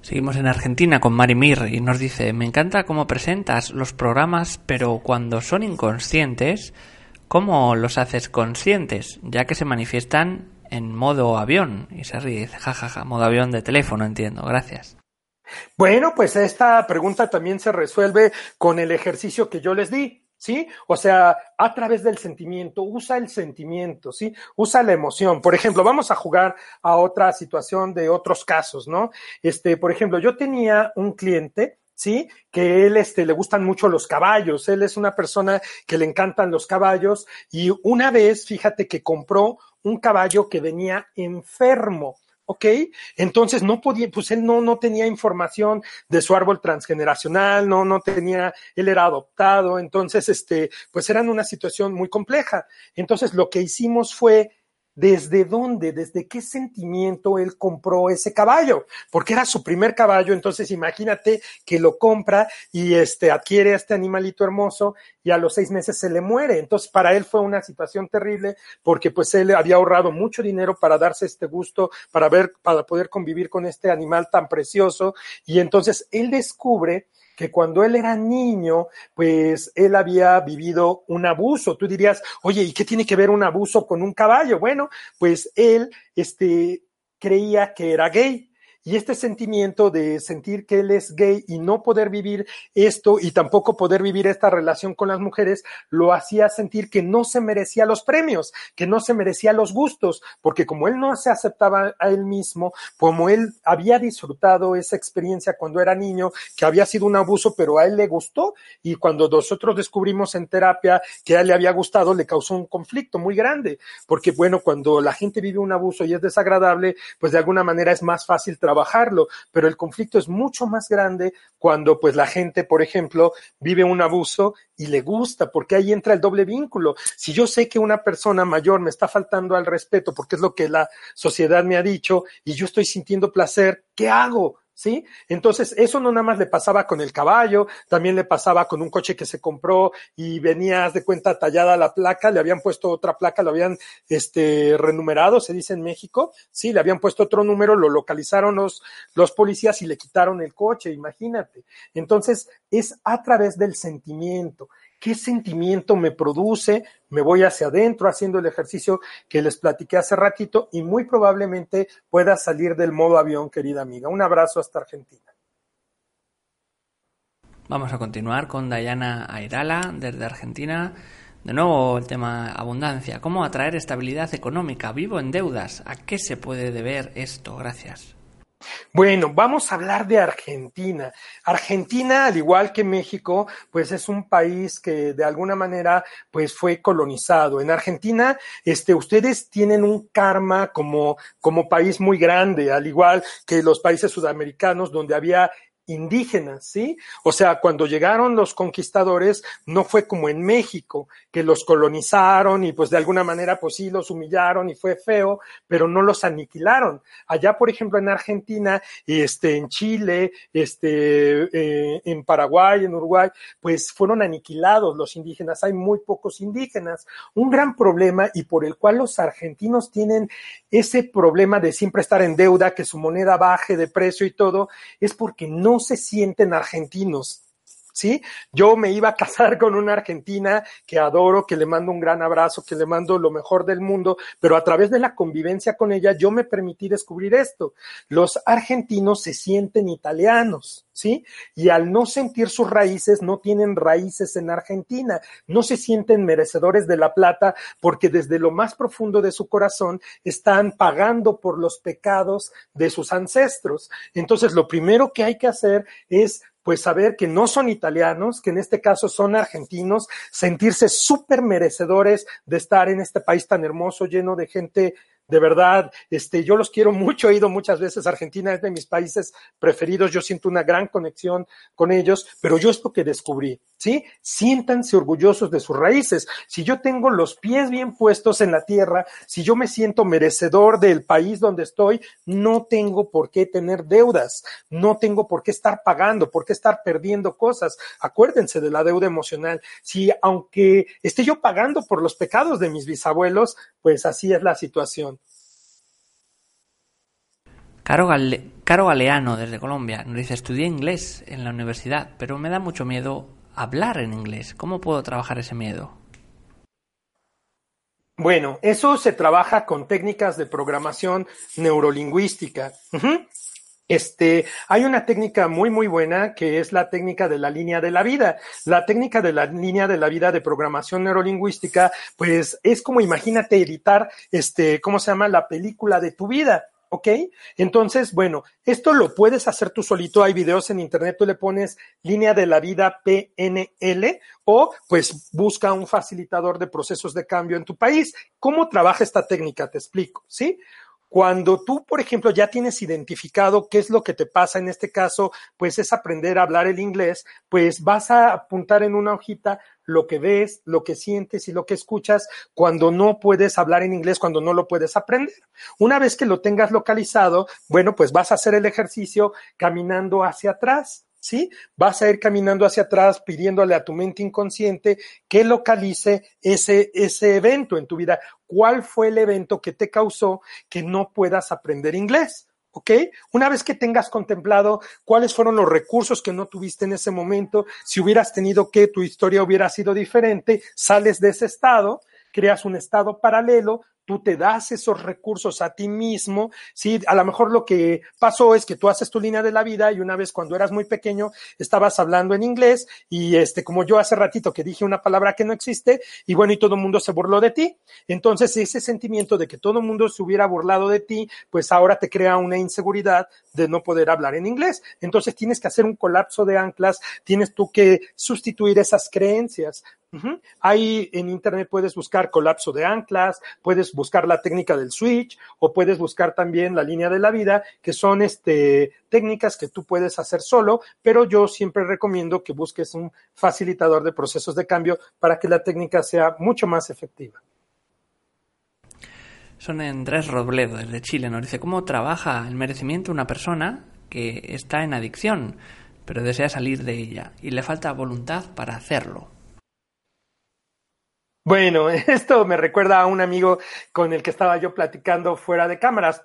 S1: Seguimos en Argentina con Marimir y nos dice, me encanta cómo presentas los programas, pero cuando son inconscientes, ¿Cómo los haces conscientes? Ya que se manifiestan en modo avión. Y se ríe, dice, jajaja, modo avión de teléfono, entiendo. Gracias.
S2: Bueno, pues esta pregunta también se resuelve con el ejercicio que yo les di. ¿sí? O sea, a través del sentimiento, usa el sentimiento, ¿sí? Usa la emoción. Por ejemplo, vamos a jugar a otra situación de otros casos, ¿no? Este, por ejemplo, yo tenía un cliente ¿sí? Que él este, le gustan mucho los caballos, él es una persona que le encantan los caballos y una vez, fíjate que compró un caballo que venía enfermo. ¿Ok? Entonces no podía, pues él no, no tenía información de su árbol transgeneracional, no, no tenía, él era adoptado, entonces, este, pues era una situación muy compleja. Entonces lo que hicimos fue desde dónde, desde qué sentimiento él compró ese caballo, porque era su primer caballo, entonces imagínate que lo compra y este adquiere este animalito hermoso y a los seis meses se le muere. Entonces para él fue una situación terrible porque pues él había ahorrado mucho dinero para darse este gusto, para ver, para poder convivir con este animal tan precioso y entonces él descubre que cuando él era niño, pues él había vivido un abuso. Tú dirías, oye, ¿y qué tiene que ver un abuso con un caballo? Bueno, pues él, este, creía que era gay y este sentimiento de sentir que él es gay y no poder vivir esto y tampoco poder vivir esta relación con las mujeres, lo hacía sentir que no se merecía los premios, que no se merecía los gustos, porque como él no se aceptaba a él mismo, como él había disfrutado esa experiencia cuando era niño, que había sido un abuso, pero a él le gustó. Y cuando nosotros descubrimos en terapia que a él le había gustado, le causó un conflicto muy grande, porque bueno, cuando la gente vive un abuso y es desagradable, pues de alguna manera es más fácil trabajar trabajarlo, pero el conflicto es mucho más grande cuando pues la gente, por ejemplo, vive un abuso y le gusta, porque ahí entra el doble vínculo. Si yo sé que una persona mayor me está faltando al respeto, porque es lo que la sociedad me ha dicho, y yo estoy sintiendo placer, ¿qué hago? ¿Sí? Entonces, eso no nada más le pasaba con el caballo, también le pasaba con un coche que se compró y venías de cuenta tallada la placa, le habían puesto otra placa, lo habían este renumerado, se dice en México, sí, le habían puesto otro número, lo localizaron los, los policías y le quitaron el coche, imagínate. Entonces, es a través del sentimiento qué sentimiento me produce, me voy hacia adentro haciendo el ejercicio que les platiqué hace ratito y muy probablemente pueda salir del modo avión, querida amiga. Un abrazo hasta Argentina.
S1: Vamos a continuar con Dayana Airala desde Argentina. De nuevo el tema abundancia. ¿Cómo atraer estabilidad económica? Vivo en deudas. ¿A qué se puede deber esto? Gracias.
S2: Bueno, vamos a hablar de Argentina. Argentina, al igual que México, pues es un país que de alguna manera pues fue colonizado. En Argentina, este, ustedes tienen un karma como, como país muy grande, al igual que los países sudamericanos donde había indígenas, ¿sí? O sea, cuando llegaron los conquistadores, no fue como en México, que los colonizaron y pues de alguna manera pues sí los humillaron y fue feo, pero no los aniquilaron. Allá, por ejemplo, en Argentina, este, en Chile, este, eh, en Paraguay, en Uruguay, pues fueron aniquilados los indígenas. Hay muy pocos indígenas. Un gran problema y por el cual los argentinos tienen ese problema de siempre estar en deuda, que su moneda baje de precio y todo, es porque no no se sienten argentinos. ¿Sí? Yo me iba a casar con una argentina que adoro, que le mando un gran abrazo, que le mando lo mejor del mundo, pero a través de la convivencia con ella yo me permití descubrir esto. Los argentinos se sienten italianos, ¿sí? Y al no sentir sus raíces, no tienen raíces en Argentina, no se sienten merecedores de la plata porque desde lo más profundo de su corazón están pagando por los pecados de sus ancestros. Entonces, lo primero que hay que hacer es pues saber que no son italianos, que en este caso son argentinos, sentirse súper merecedores de estar en este país tan hermoso, lleno de gente de verdad, este, yo los quiero mucho, he ido muchas veces, Argentina es de mis países preferidos, yo siento una gran conexión con ellos, pero yo es lo que descubrí, ¿sí? Siéntanse orgullosos de sus raíces. Si yo tengo los pies bien puestos en la tierra, si yo me siento merecedor del país donde estoy, no tengo por qué tener deudas, no tengo por qué estar pagando, por qué estar perdiendo cosas. Acuérdense de la deuda emocional. Si aunque esté yo pagando por los pecados de mis bisabuelos, pues así es la situación.
S1: Caro, Galeano, desde Colombia, nos dice, estudié inglés en la universidad, pero me da mucho miedo hablar en inglés. ¿Cómo puedo trabajar ese miedo?
S2: Bueno, eso se trabaja con técnicas de programación neurolingüística. Este, hay una técnica muy, muy buena que es la técnica de la línea de la vida. La técnica de la línea de la vida de programación neurolingüística, pues es como imagínate editar, este, ¿cómo se llama? La película de tu vida. ¿Ok? Entonces, bueno, esto lo puedes hacer tú solito. Hay videos en internet, tú le pones línea de la vida PNL o pues busca un facilitador de procesos de cambio en tu país. ¿Cómo trabaja esta técnica? Te explico, ¿sí? Cuando tú, por ejemplo, ya tienes identificado qué es lo que te pasa, en este caso, pues es aprender a hablar el inglés, pues vas a apuntar en una hojita lo que ves, lo que sientes y lo que escuchas cuando no puedes hablar en inglés, cuando no lo puedes aprender. Una vez que lo tengas localizado, bueno, pues vas a hacer el ejercicio caminando hacia atrás. ¿sí? Vas a ir caminando hacia atrás pidiéndole a tu mente inconsciente que localice ese, ese evento en tu vida. ¿Cuál fue el evento que te causó que no puedas aprender inglés? ¿ok? Una vez que tengas contemplado cuáles fueron los recursos que no tuviste en ese momento, si hubieras tenido que tu historia hubiera sido diferente, sales de ese estado, creas un estado paralelo tú te das esos recursos a ti mismo, ¿sí? A lo mejor lo que pasó es que tú haces tu línea de la vida y una vez cuando eras muy pequeño estabas hablando en inglés y este, como yo hace ratito que dije una palabra que no existe y bueno, y todo el mundo se burló de ti. Entonces ese sentimiento de que todo el mundo se hubiera burlado de ti, pues ahora te crea una inseguridad de no poder hablar en inglés. Entonces tienes que hacer un colapso de anclas, tienes tú que sustituir esas creencias. Ahí en internet puedes buscar colapso de anclas, puedes buscar la técnica del switch o puedes buscar también la línea de la vida, que son este, técnicas que tú puedes hacer solo, pero yo siempre recomiendo que busques un facilitador de procesos de cambio para que la técnica sea mucho más efectiva.
S1: Son Andrés Robledo, desde Chile, nos dice cómo trabaja el merecimiento una persona que está en adicción, pero desea salir de ella y le falta voluntad para hacerlo.
S2: Bueno, esto me recuerda a un amigo con el que estaba yo platicando fuera de cámaras.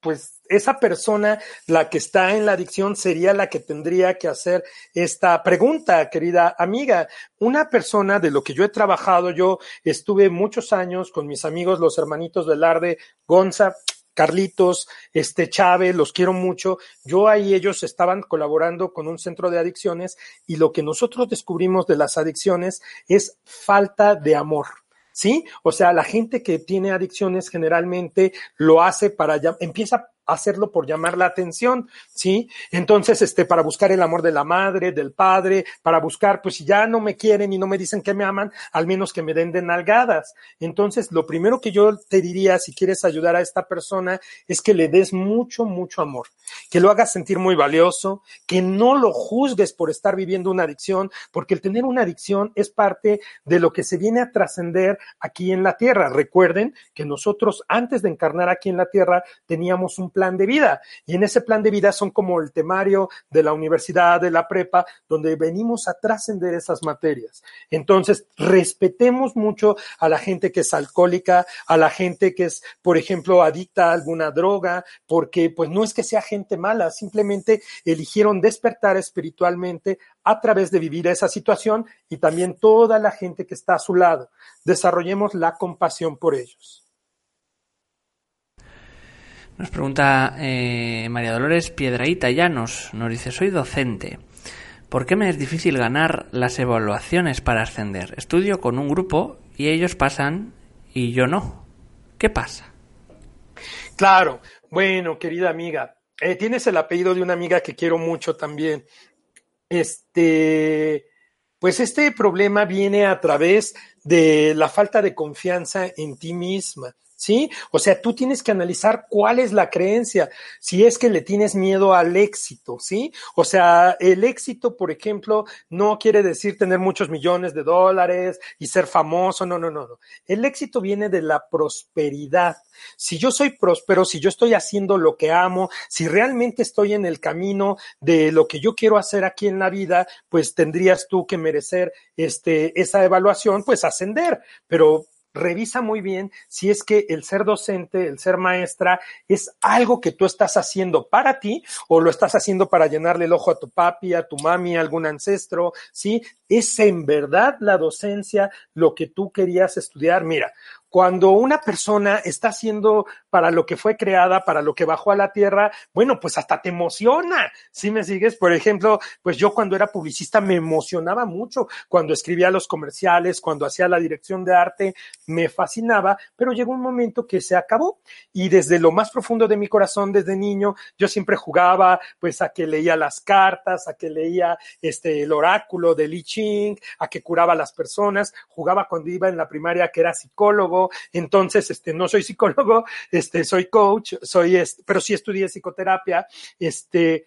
S2: Pues esa persona, la que está en la adicción, sería la que tendría que hacer esta pregunta, querida amiga. Una persona de lo que yo he trabajado, yo estuve muchos años con mis amigos, los hermanitos Velarde, Gonza, Carlitos, este Chávez, los quiero mucho. Yo ahí ellos estaban colaborando con un centro de adicciones y lo que nosotros descubrimos de las adicciones es falta de amor. ¿Sí? O sea, la gente que tiene adicciones generalmente lo hace para ya, empieza hacerlo por llamar la atención, ¿sí? Entonces, este, para buscar el amor de la madre, del padre, para buscar, pues si ya no me quieren y no me dicen que me aman, al menos que me den de nalgadas. Entonces, lo primero que yo te diría, si quieres ayudar a esta persona, es que le des mucho, mucho amor, que lo hagas sentir muy valioso, que no lo juzgues por estar viviendo una adicción, porque el tener una adicción es parte de lo que se viene a trascender aquí en la tierra. Recuerden que nosotros, antes de encarnar aquí en la tierra, teníamos un plan de vida. Y en ese plan de vida son como el temario de la universidad, de la prepa, donde venimos a trascender esas materias. Entonces, respetemos mucho a la gente que es alcohólica, a la gente que es, por ejemplo, adicta a alguna droga, porque pues no es que sea gente mala, simplemente eligieron despertar espiritualmente a través de vivir esa situación y también toda la gente que está a su lado. Desarrollemos la compasión por ellos.
S1: Nos pregunta eh, María Dolores Piedraíta Llanos, nos dice, soy docente. ¿Por qué me es difícil ganar las evaluaciones para ascender? Estudio con un grupo y ellos pasan y yo no. ¿Qué pasa?
S2: Claro, bueno, querida amiga, eh, tienes el apellido de una amiga que quiero mucho también. Este, pues este problema viene a través de la falta de confianza en ti misma. ¿Sí? O sea, tú tienes que analizar cuál es la creencia, si es que le tienes miedo al éxito, ¿sí? O sea, el éxito, por ejemplo, no quiere decir tener muchos millones de dólares y ser famoso, no, no, no, no. El éxito viene de la prosperidad. Si yo soy próspero, si yo estoy haciendo lo que amo, si realmente estoy en el camino de lo que yo quiero hacer aquí en la vida, pues tendrías tú que merecer este, esa evaluación, pues ascender. Pero revisa muy bien si es que el ser docente, el ser maestra, es algo que tú estás haciendo para ti o lo estás haciendo para llenarle el ojo a tu papi, a tu mami, a algún ancestro, ¿sí? ¿Es en verdad la docencia lo que tú querías estudiar? Mira, cuando una persona está haciendo para lo que fue creada, para lo que bajó a la tierra, bueno, pues hasta te emociona. Si me sigues? Por ejemplo, pues yo cuando era publicista me emocionaba mucho cuando escribía los comerciales, cuando hacía la dirección de arte, me fascinaba, pero llegó un momento que se acabó y desde lo más profundo de mi corazón, desde niño, yo siempre jugaba pues a que leía las cartas, a que leía este el oráculo de Li Ching, a que curaba a las personas, jugaba cuando iba en la primaria que era psicólogo, entonces, este, no soy psicólogo, este, soy coach, soy, este, pero sí estudié psicoterapia, este,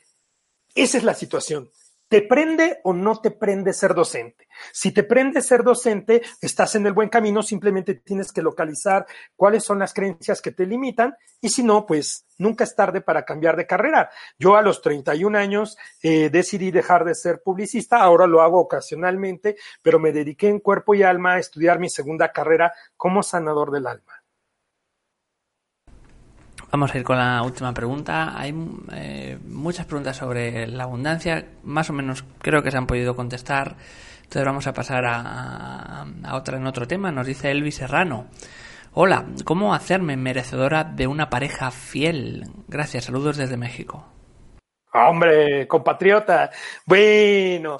S2: esa es la situación. ¿Te prende o no te prende ser docente? Si te prende ser docente, estás en el buen camino, simplemente tienes que localizar cuáles son las creencias que te limitan y si no, pues nunca es tarde para cambiar de carrera. Yo a los 31 años eh, decidí dejar de ser publicista, ahora lo hago ocasionalmente, pero me dediqué en cuerpo y alma a estudiar mi segunda carrera como sanador del alma.
S1: Vamos a ir con la última pregunta. Hay eh, muchas preguntas sobre la abundancia, más o menos creo que se han podido contestar. Entonces vamos a pasar a, a otra en otro tema. Nos dice Elvis Serrano. Hola, ¿cómo hacerme merecedora de una pareja fiel? Gracias, saludos desde México.
S2: Hombre, compatriota. Bueno,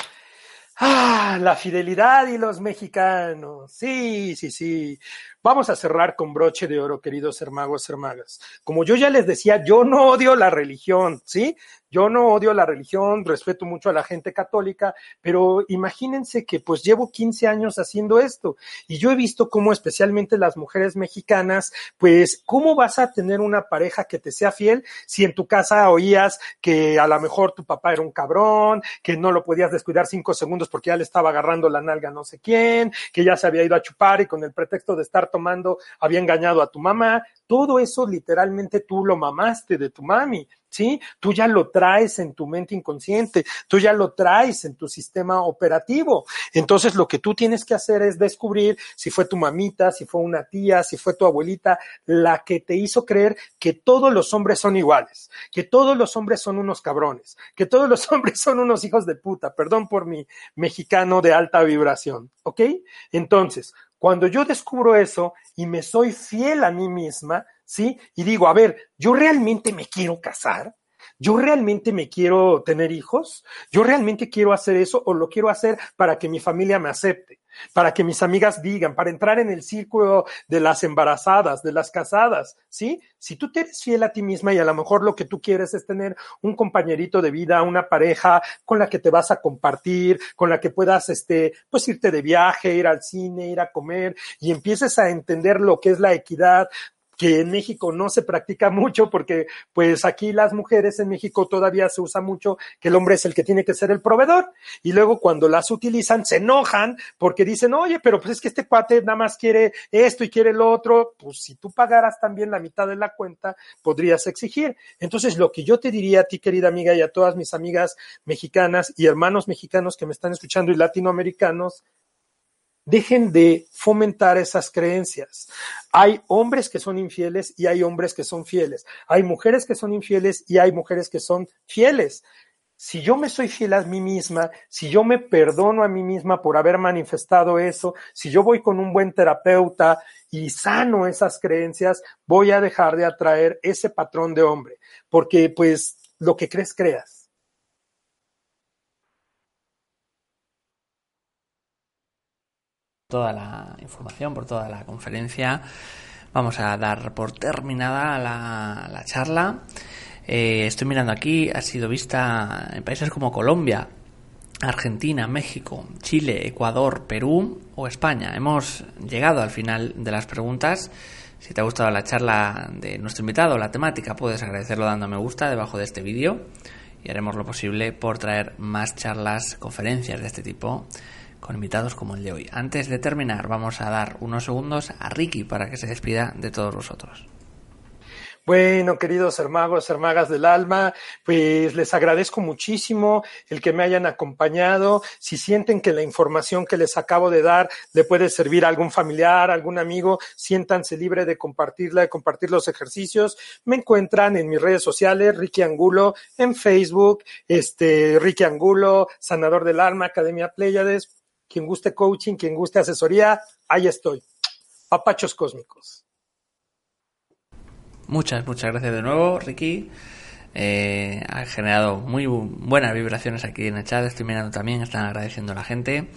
S2: ah, la fidelidad y los mexicanos. Sí, sí, sí. Vamos a cerrar con broche de oro, queridos hermagos, hermagas. Como yo ya les decía, yo no odio la religión, ¿sí? Yo no odio la religión, respeto mucho a la gente católica, pero imagínense que pues llevo 15 años haciendo esto y yo he visto cómo especialmente las mujeres mexicanas, pues cómo vas a tener una pareja que te sea fiel si en tu casa oías que a lo mejor tu papá era un cabrón, que no lo podías descuidar cinco segundos porque ya le estaba agarrando la nalga no sé quién, que ya se había ido a chupar y con el pretexto de estar tomando había engañado a tu mamá. Todo eso literalmente tú lo mamaste de tu mami. ¿Sí? Tú ya lo traes en tu mente inconsciente, tú ya lo traes en tu sistema operativo. Entonces lo que tú tienes que hacer es descubrir si fue tu mamita, si fue una tía, si fue tu abuelita, la que te hizo creer que todos los hombres son iguales, que todos los hombres son unos cabrones, que todos los hombres son unos hijos de puta, perdón por mi mexicano de alta vibración, ¿ok? Entonces, cuando yo descubro eso y me soy fiel a mí misma, ¿sí? Y digo, a ver, ¿yo realmente me quiero casar? ¿Yo realmente me quiero tener hijos? ¿Yo realmente quiero hacer eso o lo quiero hacer para que mi familia me acepte? Para que mis amigas digan, para entrar en el círculo de las embarazadas, de las casadas, ¿sí? Si tú te eres fiel a ti misma y a lo mejor lo que tú quieres es tener un compañerito de vida, una pareja con la que te vas a compartir, con la que puedas, este, pues irte de viaje, ir al cine, ir a comer y empieces a entender lo que es la equidad, que en México no se practica mucho porque pues aquí las mujeres en México todavía se usa mucho que el hombre es el que tiene que ser el proveedor y luego cuando las utilizan se enojan porque dicen, oye, pero pues es que este cuate nada más quiere esto y quiere lo otro, pues si tú pagaras también la mitad de la cuenta podrías exigir. Entonces lo que yo te diría a ti querida amiga y a todas mis amigas mexicanas y hermanos mexicanos que me están escuchando y latinoamericanos, Dejen de fomentar esas creencias. Hay hombres que son infieles y hay hombres que son fieles. Hay mujeres que son infieles y hay mujeres que son fieles. Si yo me soy fiel a mí misma, si yo me perdono a mí misma por haber manifestado eso, si yo voy con un buen terapeuta y sano esas creencias, voy a dejar de atraer ese patrón de hombre, porque pues lo que crees, creas.
S1: Toda la información, por toda la conferencia. Vamos a dar por terminada la, charla. Eh, estoy mirando aquí, ha sido vista en países como Colombia, Argentina, México, Chile, Ecuador, Perú o España. Hemos llegado al final de las preguntas. Si te ha gustado la charla de nuestro invitado, la temática, puedes agradecerlo dando me gusta debajo de este vídeo y haremos lo posible por traer más charlas, conferencias de este tipo con invitados como el de hoy. Antes de terminar, vamos a dar unos segundos a Ricky para que se despida de todos vosotros.
S2: Bueno, queridos hermanos, hermagas del alma, pues les agradezco muchísimo el que me hayan acompañado. Si sienten que la información que les acabo de dar le puede servir a algún familiar, algún amigo, siéntanse libre de compartirla, de compartir los ejercicios. Me encuentran en mis redes sociales, Ricky Angulo, en Facebook, este, Ricky Angulo, Sanador del Alma, Academia Pléyades, quien guste coaching, quien guste asesoría, ahí estoy. Papachos cósmicos.
S1: Muchas, muchas gracias de nuevo, Ricky. Eh, ha generado muy buenas vibraciones aquí en el chat. Estoy mirando también, están agradeciendo a la gente.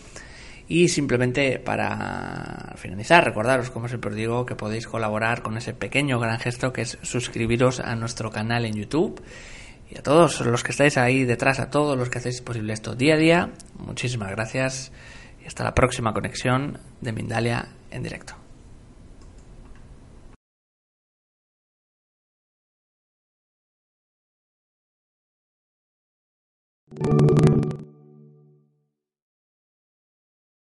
S1: Y simplemente para finalizar, recordaros, como siempre os digo, que podéis colaborar con ese pequeño gran gesto que es suscribiros a nuestro canal en YouTube. Y a todos los que estáis ahí detrás, a todos los que hacéis posible esto día a día, muchísimas gracias y hasta la próxima conexión de Mindalia en directo.